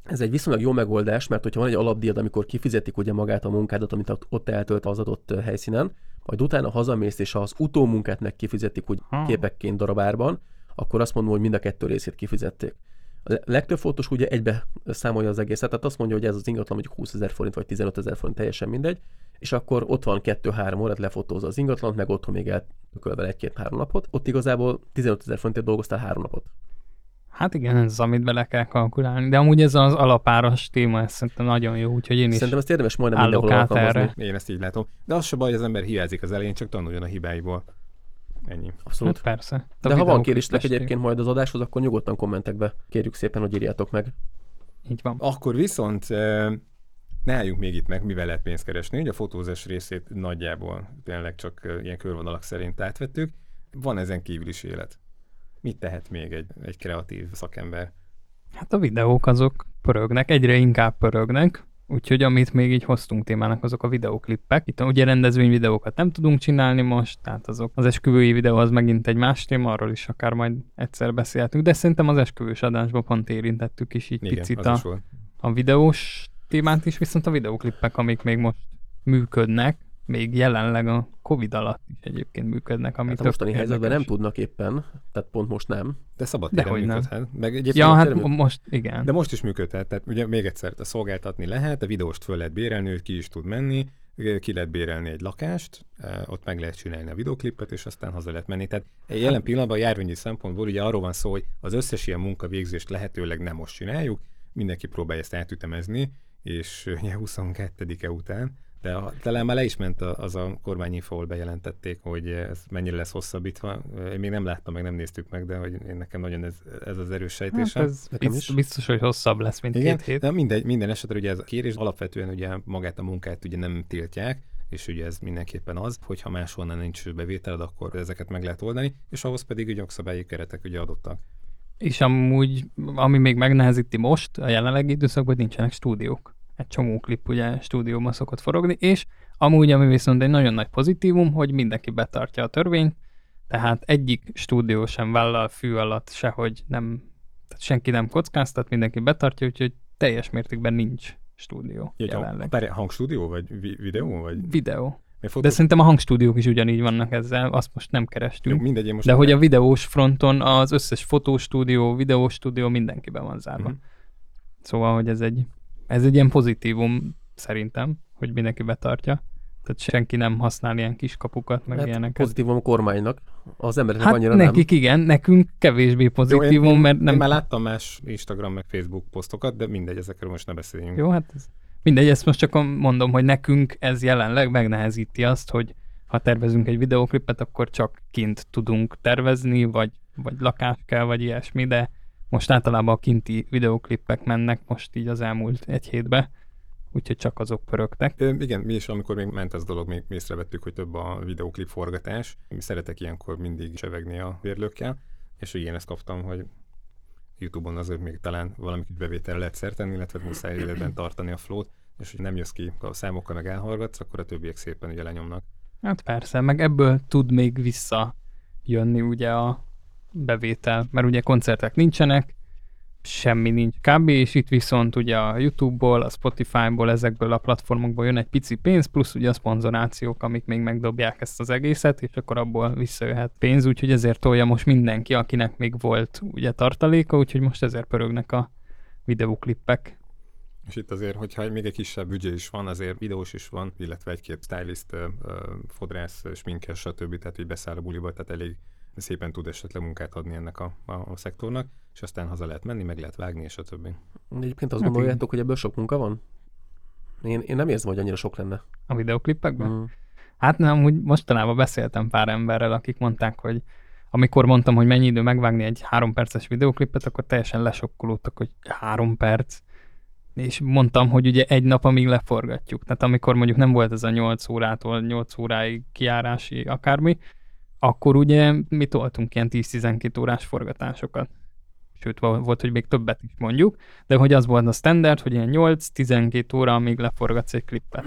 ez egy viszonylag jó megoldás, mert hogyha van egy alapdíjad, amikor kifizetik ugye magát a munkádat, amit ott- ott eltölt az adott helyszínen, majd utána hazamész, és az utómunkát meg kifizetik úgy Ha. képekként darabárban, akkor azt mondom, hogy mind a kettő részét kifizették. A le- legtöbb fotós ugye egybe számolja az egészet, tehát azt mondja, hogy ez az ingatlan mondjuk 20 ezer forint vagy 15 ezer forint, teljesen mindegy, és akkor ott van kettő-három órát lefotózza az ingatlant, meg otthon még eltököl vele egy-két-három napot. Ott igazából 15 ezer forintért dolgoztál három napot. Hát igen, ez az, amit bele kell kalkulálni. De amúgy ez az alapáras téma, ez szerintem nagyon jó, úgyhogy én is Szerintem ezt érdemes majdnem mindenhol alkalmazni. erre. Én ezt így látom. De az se baj, hogy az ember hiázik az elején, csak tanuljon a hibáiból. Ennyi. Abszolút. Hát persze. A De ha van kéréstek egyébként majd az adáshoz, akkor nyugodtan kommentekbe kérjük szépen, hogy írjátok meg. Így van. Akkor viszont ne álljunk még itt meg, mivel lehet pénzt keresni. Ugye a fotózás részét nagyjából tényleg csak ilyen körvonalak szerint átvettük. Van ezen kívül is élet. Mit tehet még egy, egy kreatív szakember? Hát a videók azok pörögnek, egyre inkább pörögnek, úgyhogy amit még így hoztunk témának, azok a videóklippek. Itt ugye rendezvény videókat nem tudunk csinálni most, tehát azok az esküvői videó az megint egy más téma, arról is akár majd egyszer beszélhetünk, de szerintem az esküvős adásban pont érintettük is így Igen, picit a, a videós témát is, viszont a videóklippek, amik még most működnek, még jelenleg a Covid alatt is egyébként működnek, ami Hát a mostani helyzetben nem tudnak éppen, tehát pont most nem. De szabad téren nem. működhet. Meg egyébként Ja, hát tényleg- most igen. De most is működhet, tehát ugye még egyszer, a szolgáltatni lehet, a videóst föl lehet bérelni, hogy ki is tud menni, ki lehet bérelni egy lakást, ott meg lehet csinálni a videoklipet, és aztán haza lehet menni. Tehát jelen pillanatban a járványi szempontból ugye arról van szó, hogy az összes ilyen munkavégzést lehetőleg nem most csináljuk, mindenki próbálja ezt átütemezni, és eh, ugye 22-e után, de a, talán már le is ment a, az a kormányinfo, ahol bejelentették, hogy ez mennyire lesz hosszabbítva. Én még nem láttam, meg nem néztük meg, de hogy én nekem nagyon ez, ez az erős Hát sejtésem. ez Nekem biztos, biztos, hogy hosszabb lesz, mint Igen, két hét. de mindegy, minden esetre ugye ez a kérés alapvetően ugye magát a munkát ugye nem tiltják, és ugye ez mindenképpen az, hogy ha máshonnan nincs bevételed, akkor ezeket meg lehet oldani, és ahhoz pedig ugye jogszabályi keretek ugye adottak. És amúgy, ami még megnehezíti most, a jelenlegi időszakban, nincsenek stúdiók. Egy csomó klip ugye stúdióban szokott forogni, és amúgy, ami viszont egy nagyon nagy pozitívum, hogy mindenki betartja a törvényt, tehát egyik stúdió sem vállal fű alatt sehogy nem, tehát senki nem kockáztat, mindenki betartja, úgyhogy teljes mértékben nincs stúdió Egy jelenleg. hang, hangstúdió, vagy vi- videó, vagy Videó. Mert De fotó... szerintem a hangstúdiók is ugyanígy vannak ezzel, azt most nem Jó, kerestünk. mindegy, én most De hogy a videós fronton az összes fotostúdió, videóstúdió mindenkiben van zárva. Mhm. Szóval, hogy ez egy, ez egy ilyen pozitívum szerintem, hogy mindenki betartja. Tehát senki nem használ ilyen kis kapukat, meg Hát ilyeneket. pozitívum a kormánynak, az embereknek Hát annyira nekik igen, nekünk kevésbé pozitívum, Jó, én, mert nem... nem... Én már láttam más Instagram meg Facebook posztokat, de mindegy, ezekről most ne beszéljünk. Jó, hát ez... mindegy, ezt most csak mondom, hogy nekünk ez jelenleg megnehezíti azt, hogy ha tervezünk egy videóklipet, akkor csak kint tudunk tervezni, vagy, vagy lakás kell, vagy ilyesmi, de most általában a kinti videóklipek mennek most így az elmúlt egy hétbe, úgyhogy csak azok pörögtek. Ö, igen, mi is, amikor még ment ez a dolog, még észrevettük, hogy több a videóklip forgatás. Mi szeretek ilyenkor mindig csevegni a vérlőkkel, és ugye én ezt kaptam, hogy YouTube-on azért még talán valami kis bevétel lehet szertenni, illetve muszáj életben tartani a flót, és hogy nem jössz ki a számokkal, meg elhallgatsz, akkor a többiek szépen ugye lenyomnak. Hát persze, meg ebből tud még visszajönni ugye a bevétel, mert ugye koncertek nincsenek, semmi nincs kb. és itt viszont ugye a YouTube-ból, a Spotify-ból, ezekből a platformokból jön egy pici pénz, plusz ugye a szponzorációk, amik még megdobják ezt az egészet, és akkor abból visszajöhet pénz, úgyhogy ezért tolja most mindenki, akinek még volt ugye tartaléka, úgyhogy most ezért pörögnek a videóklippek. És itt azért, hogyha még egy kisebb büdzsé is van, azért videós is van, illetve egy-két stylist, fodrász, sminkes, stb. Tehát így beszáll a buliba, tehát elég szépen tud esetleg munkát adni ennek a, a, a szektornak, és aztán haza lehet menni, meg lehet vágni, és a többi. De egyébként azt Hát gondoljátok, hogy ebből sok munka van? Én, én nem érzem, hogy annyira sok lenne. A videoklipekben? Mm. Hát nem, úgy mostanában beszéltem pár emberrel, akik mondták, hogy amikor mondtam, hogy mennyi idő megvágni egy három perces videoklipet, akkor teljesen lesokkolódtak, hogy három perc. És mondtam, hogy ugye egy nap, amíg leforgatjuk. Tehát amikor mondjuk nem volt ez a 8 órától 8 óráig kiárási akármi, akkor ugye mi toltunk ilyen 10-12 órás forgatásokat. Sőt, vo- volt, hogy még többet is mondjuk, de hogy az volt a standard, hogy ilyen 8-12 óra, amíg leforgatsz egy klippet.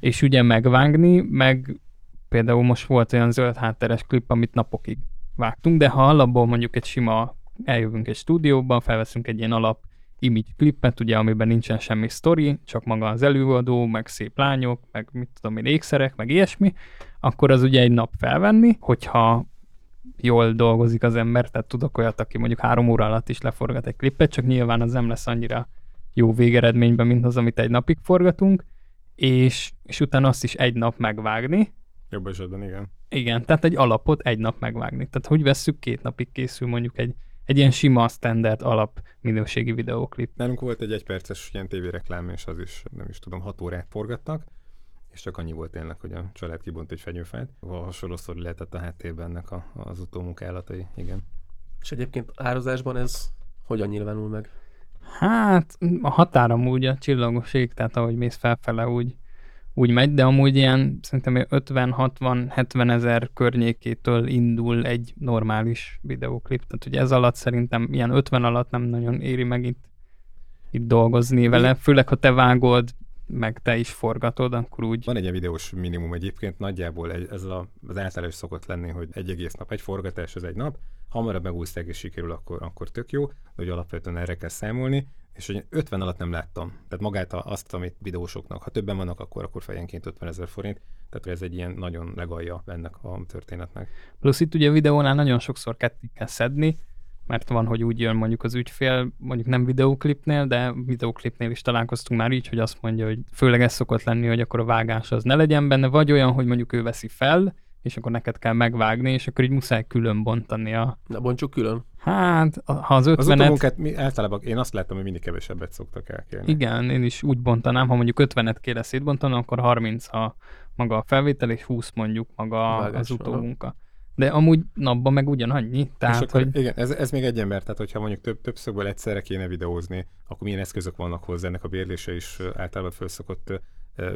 És ugye megvágni, meg például most volt olyan zöld hátteres klip, amit napokig vágtunk, de ha alapból mondjuk egy sima, eljövünk egy stúdióba, felveszünk egy ilyen alap image klippet, ugye, amiben nincsen semmi sztori, csak maga az előadó, meg szép lányok, meg mit tudom én, ékszerek, meg ilyesmi, akkor az ugye egy nap felvenni, hogyha jól dolgozik az ember, tehát tudok olyat, aki mondjuk három óra alatt is leforgat egy klippet, csak nyilván az nem lesz annyira jó végeredményben, mint az, amit egy napig forgatunk, és, és utána azt is egy nap megvágni, Jobb esetben igen. igen, tehát egy alapot egy nap megvágni. Tehát hogy vesszük, két napig készül mondjuk egy, egy ilyen sima, standard alap minőségi videóklip. Nálunk volt egy egyperces ilyen tévéreklám, és az is, nem is tudom, hat órát forgattak, és csak annyi volt tényleg, hogy a család kibont egy fenyőfát. Ahol hasonlószor lehetett a háttérben ennek a, az utómunkálatai, igen. És egyébként árazásban ez hogyan nyilvánul meg? Hát a határ amúgy a csillagos ég, tehát ahogy mész felfele, úgy, úgy megy, de amúgy ilyen szerintem 50-60-70 ezer környékétől indul egy normális videóklip. Tehát ugye ez alatt szerintem ilyen 50 alatt nem nagyon éri meg itt, itt dolgozni vele, főleg ha te vágod, meg te is forgatod, akkor úgy Van egy ilyen videós minimum egyébként, nagyjából ez a, az általános szokott lenni, hogy egy egész nap, egy forgatás az egy nap, hamarabb megúszták és sikerül, akkor, akkor tök jó, de hogy alapvetően erre kell számolni, és hogy 50 alatt nem láttam. Tehát magát azt, amit videósoknak, ha többen vannak, akkor, akkor fejenként 50 ezer forint, tehát ez egy ilyen nagyon legalja ennek a történetnek. Plusz itt ugye a videónál nagyon sokszor ketté kell szedni, mert van, hogy úgy jön mondjuk az ügyfél, mondjuk nem videóklipnél, de videóklipnél is találkoztunk már így, hogy azt mondja, hogy főleg ez szokott lenni, hogy akkor a vágás az ne legyen benne, vagy olyan, hogy mondjuk ő veszi fel, és akkor neked kell megvágni, és akkor így muszáj külön bontani a... Na, bontsuk külön. Hát, a- ha az Az 50 utómunkát mi, általában én azt láttam, hogy mindig kevesebbet szoktak elkérni. igen, én is úgy bontanám, ha mondjuk 50-et kéne szétbontani, akkor 30 a maga a felvétel, és 20 mondjuk maga Vágás, az aha. De amúgy napban meg ugyanannyi, tehát, akkor, hogy Igen, ez, ez még egy ember, tehát hogyha mondjuk több, többszögből egyszerre kéne videózni, akkor milyen eszközök vannak hozzá, ennek a bérlése is általában föl szokott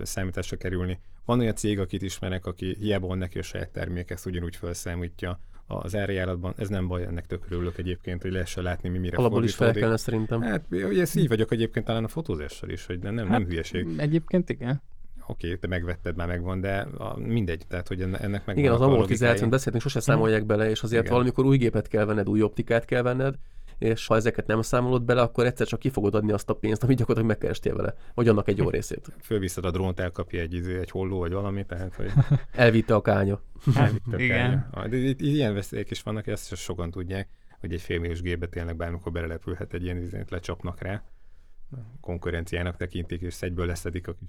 számításra kerülni. Van olyan cég, akit ismerek, aki hiába van neki a saját termék, ezt ugyanúgy felszámítja az árjáratban. Ez nem baj, ennek tök örülök egyébként, hogy lehessen látni, mi mire Alapból is fel kellene szerintem. Hát, ugye ezt így vagyok egyébként talán a fotózással is, hogy nem, nem, nem Hát, hülyeség. egyébként igen. Oké, te megvetted, már megvan, de a, mindegy, tehát hogy enne- ennek meg Igen, az a logikái. beszéltünk, sose számolják bele, és azért Igen. valamikor új gépet kell venned, új optikát kell venned, és ha ezeket nem számolod bele, akkor egyszer csak ki fogod adni azt a pénzt, amit gyakorlatilag megkerestél vele, vagy annak egy jó [LAUGHS] részét. Fölviszed a drónt, elkapja egy, izé, egy holló vagy valami, tehát hogy [LAUGHS] Elvitte a kánya. [LAUGHS] tök Igen. elje. Ah, De itt, ilyen veszélyek is vannak, ezt is sokan tudják, hogy egy félmilliós gépbe tényleg bármikor belelepülhet egy ilyen izét, lecsapnak rá. Konkurenciának tekintik, és egyből leszedik a kis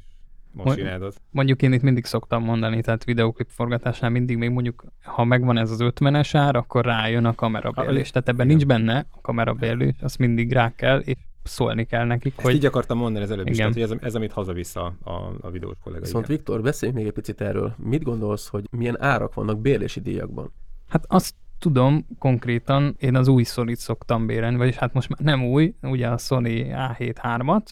masinádat. Mondjuk én itt mindig szoktam mondani, tehát videoklip forgatásnál mindig még mondjuk, ha megvan ez az 50-es ár, akkor rájön a kamerabérlés. Tehát ebben Igen. nincs benne a kamerabérlés, azt mindig rá kell, és szólni kell nekik, Ezt hogy így akartam mondani az előbb is, Igen. tehát, hogy ez, ez, amit hazavisz a, a, a videós kollega. Viszont igen. Viktor, beszélj még egy picit erről. Mit gondolsz, hogy milyen árak vannak bérlési díjakban? hát azt tudom konkrétan, én az új sony szoktam bérelni, vagyis hát most már nem új, ugye a Sony A7 3-at,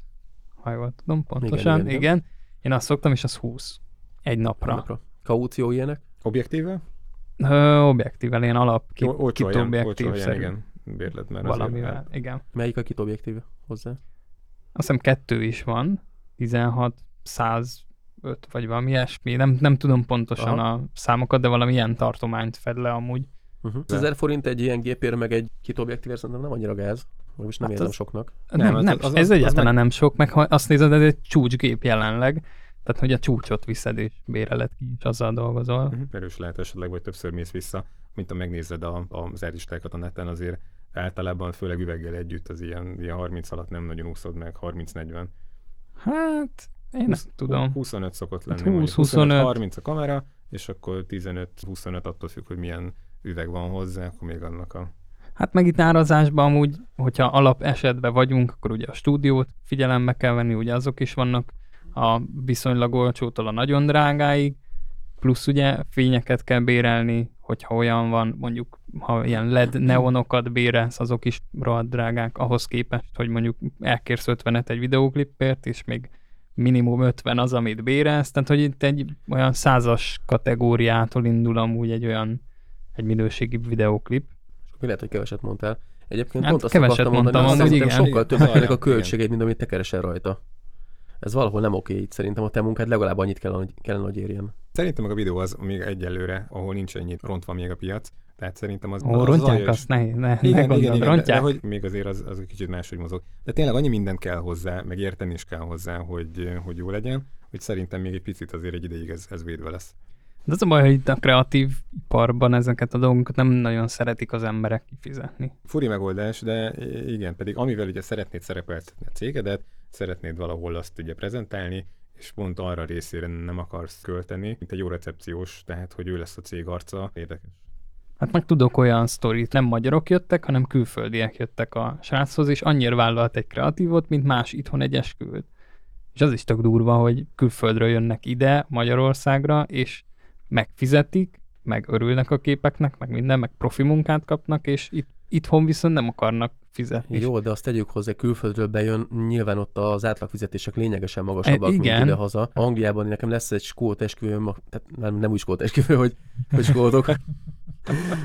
ha jól tudom pontosan, igen, igen, igen, igen. Én azt szoktam, és az 20. Egy napra. Napra. Kaució ilyenek? Objektíve? Ö, objektível, ilyen alap kit, Ol- olcsó kit helyen, olcsó objektív szerű. igen, bérlet, mert Valamivel, azért, hát, igen. Melyik a kit objektív hozzá? Azt hiszem kettő is van, 16, 105 vagy valami ilyesmi, nem, nem tudom pontosan Aha. a számokat, de valami ilyen tartományt fed le amúgy. Uh-huh. De- 1000 forint egy ilyen gépér, meg egy kit objektív, szerintem nem annyira gáz. Most nem Hát érzem az- soknak. Nem, Nem, nem, az- nem az- ez az egyáltalán meg- nem sok, meg ha azt nézed, ez egy csúcsgép jelenleg, tehát hogy a csúcsot viszed és béreled ki, és azzal dolgozol. Uh-huh. Erős lehet esetleg, vagy többször mész vissza, mint ha megnézed a, a, az listákat a neten, azért általában főleg üveggel együtt az ilyen, ilyen 30 alatt nem nagyon úszod meg, 30-40. Hát, én nem tudom. 25 szokott lenni. Hát 20, mondjuk. 25. 30 a kamera, és akkor 15-25 attól függ, hogy milyen üveg van hozzá, akkor még annak a... Hát meg itt árazásban amúgy, hogyha alap esetben vagyunk, akkor ugye a stúdiót figyelembe kell venni, ugye azok is vannak a viszonylag olcsótól a nagyon drágáig, plusz ugye fényeket kell bérelni, hogyha olyan van, mondjuk ha ilyen LED neonokat bérelsz, azok is rohadt drágák ahhoz képest, hogy mondjuk elkérsz 50-et egy videóklipért, és még minimum 50 az, amit bérelsz, tehát hogy itt egy olyan százas kategóriától indul amúgy egy olyan egy minőségi videóklip. Mi lehet, hogy keveset mondtál. Egyébként Hát pont azt keveset akartam mondani, mondtam, hogy igen. sokkal Igen. többnek a Igen. költségeit, mint amit te keresel rajta. Ez valahol nem oké így szerintem. A te munkád legalább annyit kellene, hogy, kellene, hogy érjen. Szerintem meg a videó az még egyelőre, ahol nincs ennyit rontva még a piac. Tehát szerintem az... Ó, az rontják zajos- azt, ne, ne, ne Igen, igen, igen, de, rontják. de hogy még azért az, az egy kicsit máshogy mozog. De tényleg annyi mindent kell hozzá, meg érteni is kell hozzá, hogy, hogy jó legyen, hogy szerintem még egy picit azért egy ideig ez, ez védve lesz. De az a baj, hogy itt a kreatív iparban ezeket a dolgokat nem nagyon szeretik az emberek kifizetni. Furi megoldás, de igen, pedig amivel ugye szeretnéd szerepeltetni a cégedet, szeretnéd valahol azt ugye prezentálni, és pont arra részére nem akarsz költeni, mint egy jó recepciós, tehát hogy ő lesz a cég arca, érdekes. Hát meg tudok olyan sztorit, nem magyarok jöttek, hanem külföldiek jöttek a sráchoz, és annyira vállalt egy kreatívot, mint más itthon egy esküvőt. És az is tök durva, hogy külföldről jönnek ide, Magyarországra, és megfizetik, meg örülnek a képeknek, meg minden, meg profi munkát kapnak, és itt, itthon viszont nem akarnak fizetni. Jó, de azt tegyük hozzá, külföldről bejön, nyilván ott az átlagfizetések lényegesen magasabbak, E, mint igen. ide haza. Angliában nekem lesz egy skót esküvőm, tehát nem, nem úgy skót esküvő, hogy, hogy skótok, [LAUGHS]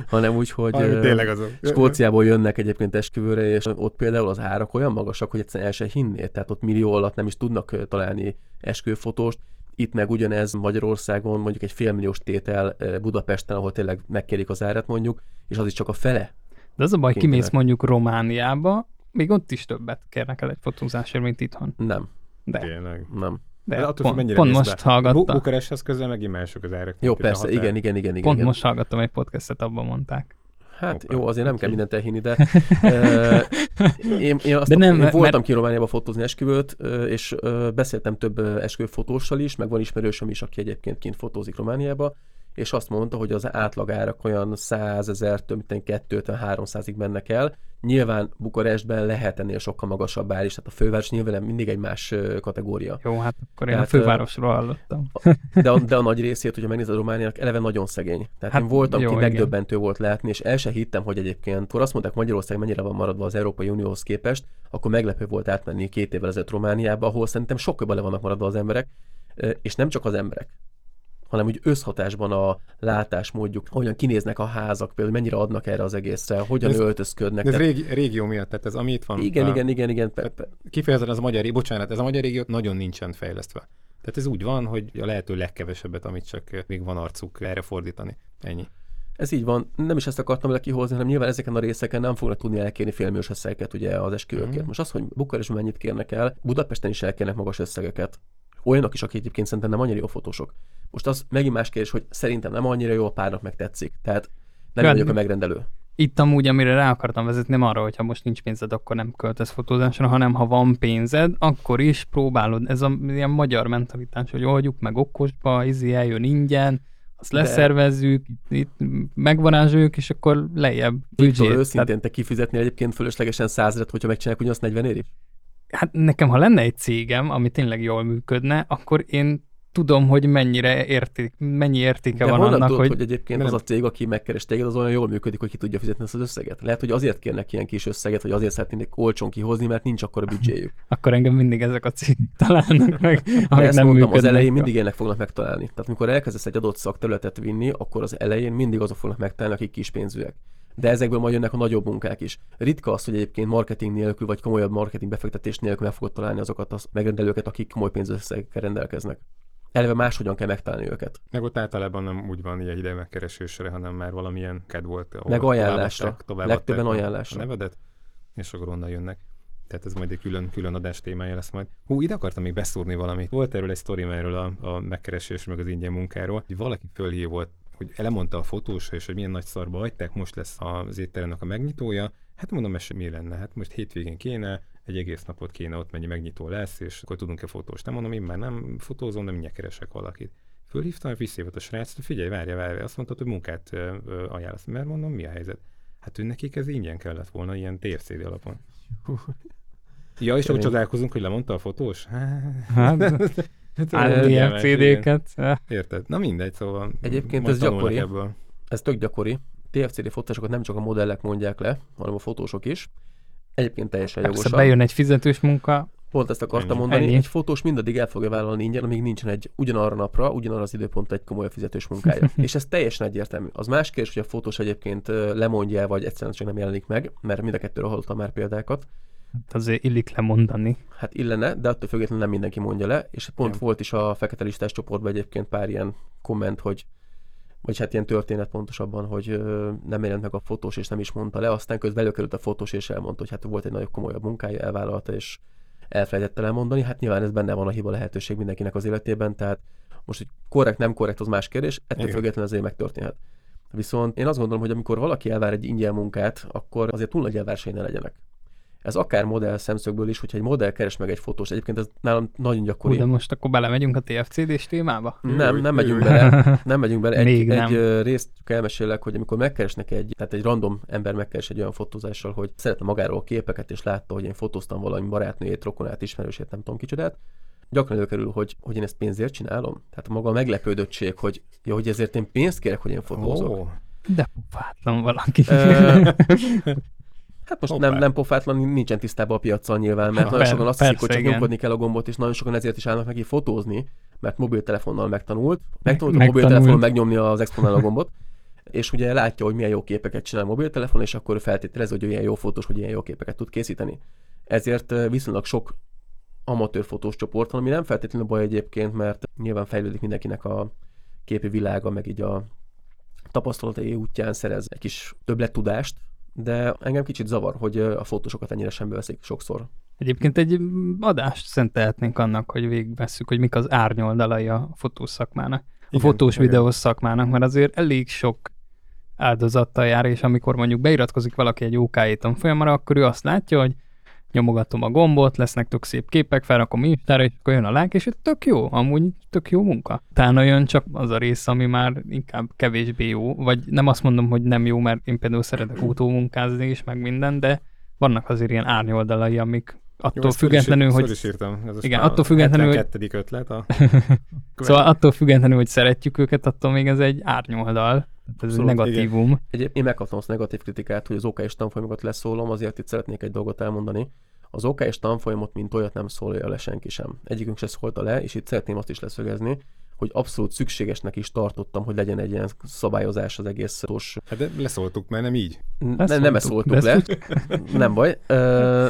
hanem úgy, hogy ö, tényleg azok. Skóciából jönnek egyébként esküvőre, és ott például az árak olyan magasak, hogy egyszerűen el se hinnéd, tehát ott millió alatt nem is tudnak találni esküvőfotóst. Itt meg ugyanez Magyarországon mondjuk egy félmilliós tétel ö, Budapesten, ahol tényleg megkérik az árat mondjuk, és az is csak a fele. De az a baj, Kénytelenek. kimész mondjuk Romániába, még ott is többet kérnek el egy fotózásért, mint itthon. Nem, De, Tényleg. nem. de De attól függ, pont, mennyire pont most be. hallgattam. Bu- Bukaresthez közel megint mások az árak. Jó, persze, igen, igen, igen, igen. Pont igen. most hallgattam egy podcastet, abban mondták. Hát Hoppá. jó, azért nem kell mindent elhinni, de [LAUGHS] ö, én, én, azt De nem, én mert- voltam ki Romániába fotózni esküvőt, és beszéltem több esküvőfotóssal is, meg van ismerősöm is, aki egyébként kint fotózik Romániába, és azt mondta, hogy az átlagárak olyan 100 ezer, több mint 250-300-ig mennek el. Nyilván Bukarestben lehet ennél sokkal magasabb ár is, tehát a főváros nyilván mindig egy más kategória. Jó, hát akkor én a Tehát, fővárosról hallottam. De a, de a nagy részét, hogyha megnézed Romániának, eleve nagyon szegény. Tehát Hát én voltam jó, ki, megdöbbentő volt látni, és el se hittem, hogy egyébként, akkor azt mondták, Magyarország mennyire van maradva az Európai Unióhoz képest, akkor meglepő volt átmenni két évvel ezelőtt Romániába, ahol szerintem sokkal le vannak maradva az emberek, és nem csak az emberek hanem úgy összhatásban a látásmódjuk, hogyan kinéznek a házak, például mennyire adnak erre az egészre, hogyan Ez- öltözködnek. De ez Tehát- régi, régió miatt, tehát ez ami itt van. igen, a, igen, igen, igen, pe- Kifejezetten az a magyar, bocsánat, ez a magyar régió nagyon nincsen fejlesztve. Tehát ez úgy van, hogy a lehető legkevesebbet, amit csak eh, még van arcuk erre fordítani. Ennyi. Ez így van. Nem is ezt akartam le kihozni, hanem nyilván ezeken a részeken nem fognak tudni elkérni félmilliós összegeket ugye az esküvőkért. Mhm. Most az, hogy Bukarestben mennyit kérnek el, Budapesten is elkérnek magas összegeket. Olyanok is, akik egyébként szerintem nem annyira jó fotósok. Most az megint más kérdés, hogy szerintem nem annyira jó, a párnak meg tetszik. Tehát nem én vagyok a megrendelő. Itt amúgy, amire rá akartam vezetni, nem arra, hogy ha most nincs pénzed, akkor nem költesz fotózásra, hanem ha van pénzed, akkor is próbálod. Ez a ilyen magyar mentalitás, hogy oldjuk meg okosba, izé eljön ingyen, azt De- leszervezzük, itt, megvarázsoljuk, és akkor lejjebb Viktor, büdzsét. őszintén te kifizetnél egyébként fölöslegesen százret, hogyha megcsinálják ugyanazt 40 ér is? Hát nekem, ha lenne egy cégem, ami tényleg jól működne, akkor én tudom, hogy mennyire érték, mennyi értéke De van annak, tudod, hogy, hogy egyébként Nem. az a cég, aki megkeres téged, az olyan jól működik, hogy ki tudja fizetni ezt az összeget? Lehet, hogy azért kérnek ilyen kis összeget, vagy azért szeretnének olcsón kihozni, mert nincs akkor a büdzséjük. [LAUGHS] akkor engem mindig ezek a cégek [LAUGHS] találnak meg, amik ezt nem mondtam, az elején mindig ilyenek fognak megtalálni. Tehát amikor elkezdesz egy adott szakterületet vinni, akkor az elején mindig azok fognak megtalálni, akik kispénzűek. De ezekből majd jönnek a nagyobb munkák is. Ritka az, hogy egyébként marketing nélkül, vagy komolyabb marketing befektetés nélkül meg fogod találni azokat a megrendelőket, akik komoly pénzösszegekkel rendelkeznek. Eleve máshogyan kell megtalálni őket. Meg ott általában nem úgy van ilyen ide megkeresésre, hanem már valamilyen ked volt. Meg ajánlásra. továbbadták Legtöbben ajánlásra. A nevedet, és akkor onnan jönnek. Tehát ez majd egy külön, külön adás témája lesz majd. Hú, ide akartam még beszúrni valamit. Volt erről egy sztori erről a, a megkeresés, meg az ingyen munkáról, hogy valaki fölhívott, hogy elemondta a fotós, és hogy milyen nagy szarba hagyták, most lesz az étteremnek a megnyitója. Hát mondom, ez mi lenne? Hát most hétvégén kéne, egy egész napot kéne ott mennyi megnyitó lesz, és akkor tudunk-e fotóst. Nem mondom, én már nem fotózom, de mindjárt keresek valakit. Fölhívtam, visszajött a srác, hogy figyelj, várja, várja, azt mondtad, hogy munkát ajánlasz, mert mondom, mi a helyzet? Hát ő nekik ez ingyen kellett volna, ilyen TFCD alapon. Ja, és úgy csodálkozunk, hogy lemondta a fotós? Hát, [LAUGHS] ilyen igen, CD-ket. Érted? Na mindegy, szóval Egyébként ez gyakori. Ebből. Ez tök gyakori. TFCD fotósokat nem csak a modellek mondják le, hanem a fotósok is. Egyébként teljesen Persze jogosan. bejön egy fizetős munka, Pont ezt akartam Ennyi. mondani, Ennyi. egy fotós mindaddig el fogja vállalni ingyen, amíg nincsen egy ugyanarra napra, ugyanarra az időpontra egy komoly fizetős munkája. [LAUGHS] és ez teljesen egyértelmű. Az más kérdés, hogy a fotós egyébként lemondja, vagy egyszerűen csak nem jelenik meg, mert mind a kettőről hallottam már példákat. Hát azért illik lemondani. Hát illene, de attól függetlenül nem mindenki mondja le, és pont Igen. volt is a fekete listás csoportban egyébként pár ilyen komment, hogy vagy hát ilyen történet pontosabban, hogy ö, nem jelent meg a fotós, és nem is mondta le, aztán közben előkerült a fotós, és elmondta, hogy hát volt egy nagyobb komolyabb munkája, elvállalta, és elfelejtette elmondani. Hát nyilván ez benne van a hiba lehetőség mindenkinek az életében, tehát most, hogy korrekt, nem korrekt, az más kérdés, ettől Igen. függetlenül azért megtörténhet. Viszont én azt gondolom, hogy amikor valaki elvár egy ingyen munkát, akkor azért túl nagy elvársai ne legyenek. Ez akár modell szemszögből is, hogyha egy modell keres meg egy fotós, egyébként ez nálam nagyon Hú, gyakori. de most akkor belemegyünk a TFCD-s témába? Nem, nem megyünk bele. [LAUGHS] Nem megyünk bele. Egy, Még nem. egy ö, részt elmesélek, hogy amikor megkeresnek egy, tehát egy random ember megkeres egy olyan fotózással, hogy szeretne magáról képeket, és látta, hogy én fotóztam valami barátnőjét, rokonát, ismerősét, nem tudom kicsodát, gyakran előkerül, hogy, hogy én ezt pénzért csinálom. Tehát maga a meglepődöttség, hogy, ja, hogy ezért én pénzt kérek, hogy én fotózok. Ó, De pofátlan valaki. [LAUGHS] Hát most Hoppá. nem, nem pofátlan, nincsen tisztában a piaccal nyilván, mert Ha, nagyon per- sokan azt hiszik, hogy csak igen. nyomkodni kell a gombot, és nagyon sokan ezért is állnak neki fotózni, mert mobiltelefonnal megtanult. Megtanult a mobiltelefonon megnyomni az exponáló gombot, és ugye látja, hogy milyen jó képeket csinál a mobiltelefon, és akkor feltételez, hogy ilyen jó fotós, hogy ilyen jó képeket tud készíteni. Ezért viszonylag sok amatőr fotós csoport van, ami nem feltétlenül baj egyébként, mert nyilván fejlődik mindenkinek a képi világa, meg így a tapasztalatai útján szerez egy kis többlettudást, de engem kicsit zavar, hogy a fotósokat ennyire sembe veszik sokszor. Egyébként egy adást szentelhetnénk annak, hogy végigvesszük, hogy mik az árnyoldalai a fotós szakmának, a Igen, fotós igen. videós szakmának, mert azért elég sok áldozattal jár, és amikor mondjuk beiratkozik valaki egy OK tanfolyamra, akkor ő azt látja, hogy nyomogatom a gombot, lesznek tök szép képek, felrakom Instára, és akkor jön a like, és tök jó, amúgy tök jó munka. Utána jön csak az a rész, ami már inkább kevésbé jó, vagy nem azt mondom, hogy nem jó, mert én például szeretek autómunkázni is, meg minden, de vannak azért ilyen árnyoldalai, amik attól Jó, is- függetlenül, föl hogy is írtam. Ez Igen, attól függetlenül, hogy- 72. ötlet. A... [LAUGHS] Szóval attól függetlenül, hogy szeretjük őket, attól még ez egy árnyoldal. Ez Abszolút, negatívum. Egy, én megkaptam azt negatív kritikát, hogy az OK-s tanfolyamokat leszólom, azért itt szeretnék egy dolgot elmondani. Az OK-s tanfolyamot, mint olyat nem szólja le senki sem. Egyikünk se szólta le, és itt szeretném azt is leszögezni, hogy abszolút szükségesnek is tartottam, hogy legyen egy ilyen szabályozás az egész fotós Hát de leszóltuk, mert nem így. Ne, nem ezt szóltuk de le, nem baj. Ö,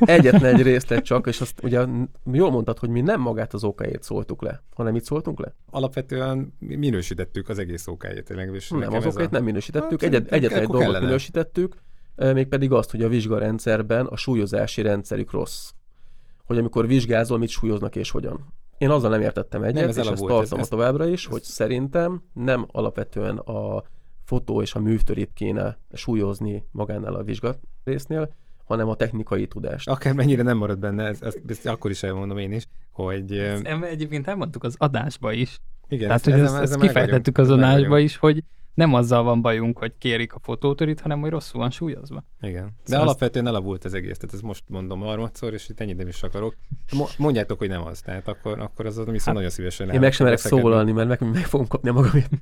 egyetlen egy részlet csak, és azt ugye jól mondtad, hogy mi nem magát az OK-ét szóltuk le, hanem mit szóltunk le? Alapvetően mi- minősítettük az egész okáját tényleg. És Nem, az OK-t a- nem minősítettük, Hát, Egyet, egyetlen egy dolgot kellene. minősítettük, mégpedig azt, hogy a vizsgarendszerben a súlyozási rendszerük rossz. Hogy amikor vizsgázol, mit súlyoznak és hogyan. Én azzal nem értettem egyet, Nem, ez és ezt tartom ez- ez, továbbra is, hogy szerintem nem alapvetően a fotó és a művtörét kéne súlyozni magánál a vizsga résznél, hanem a technikai tudást. Akár mennyire nem marad benne, ezt, ezt, ezt akkor is elmondom én is, hogy Ezt egyébként elmondtuk az adásba is. igen, Tehát, hogy ezt, ezt kifejtettük az adásba is, hogy nem azzal van bajunk, hogy kérik a fotótörit, hanem hogy rosszul van súlyozva. Igen. De Szóval alapvetően elavult az egész, tehát ezt most mondom harmadszor, és itt ennyit nem is akarok. Mo- mondjátok, hogy nem az, tehát akkor, akkor az, az viszont Hát, nagyon szívesen Én meg sem merek szólalni, mert meg, meg fogom kapni a magamét. [LAUGHS]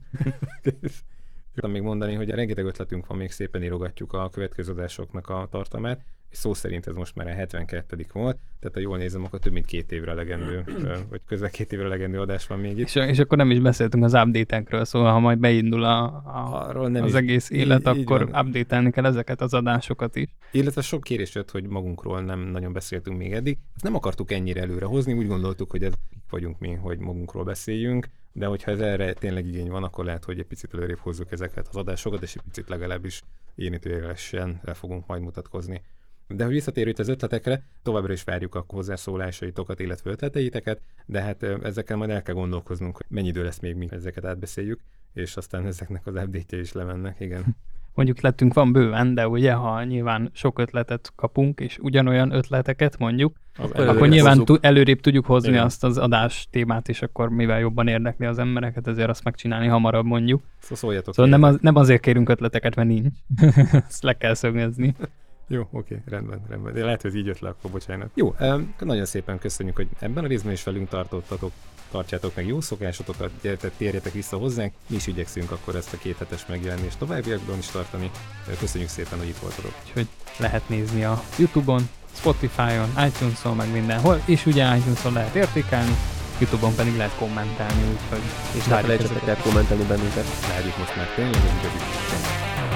Tudom még mondani, hogy rengeteg ötletünk van, még szépen írogatjuk a következő adásoknak a tartalmát, és szó szerint ez most már a 72. volt, tehát ha jól nézem, akkor több mint két évre legendő, vagy közel két évre legendő adás van még itt. És, és akkor nem is beszéltünk az update-ekről, szóval ha majd beindul a, a, Arról nem az is. egész élet, így akkor van. update kell ezeket az adásokat is. Illetve sok kérés jött, hogy magunkról nem nagyon beszéltünk még eddig. Ezt nem akartuk ennyire előre hozni, úgy gondoltuk, hogy ez vagyunk mi, hogy magunkról beszéljünk, de hogyha ez erre tényleg igény van, akkor lehet, hogy egy picit előrébb hozzuk ezeket az adásokat, és egy picit legalábbis érintőjelesen le fogunk majd mutatkozni. De hogy visszatérő az ötletekre, továbbra is várjuk a hozzászólásaitokat, illetve ötleteiteket, de hát ezekkel majd el kell gondolkoznunk, hogy mennyi idő lesz még, mi ezeket átbeszéljük, és aztán ezeknek az update is lemennek, igen. [LAUGHS] mondjuk lettünk van bőven, de ugye, ha nyilván sok ötletet kapunk, és ugyanolyan ötleteket mondjuk, Akkor akkor nyilván hozzuk. tu- előrébb tudjuk hozni Igen. azt az adás témát, és akkor mivel jobban érdekli az embereket, ezért azt megcsinálni hamarabb mondjuk. Szóval szóljatok. Szóval nem, az, nem azért kérünk ötleteket, mert nincs. [LAUGHS] Ezt le kell szögezni. [LAUGHS] Jó, oké, rendben, rendben. De lehet, hogy így jött le, akkor bocsánat. Jó, nagyon szépen köszönjük, hogy ebben a részben is velünk tartottatok. Tartsátok meg jó szokásotokat, gyertek, térjetek vissza hozzánk. Mi is igyekszünk akkor ezt a két hetes megjelenést továbbiakban is tartani. Köszönjük szépen, hogy itt voltatok. Úgyhogy lehet nézni a Youtube-on, Spotify-on, iTunes-on, meg mindenhol, és ugye iTunes-on lehet értékelni, Youtube-on pedig lehet kommentálni, úgyhogy És ne felejtsetek el kommentelni bennünket. Várjuk most már tényleg igazi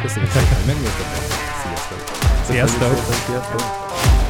Köszönjük szépen, hogy megnéztetek. Sziasztok! Sziasztok! Sziasztok!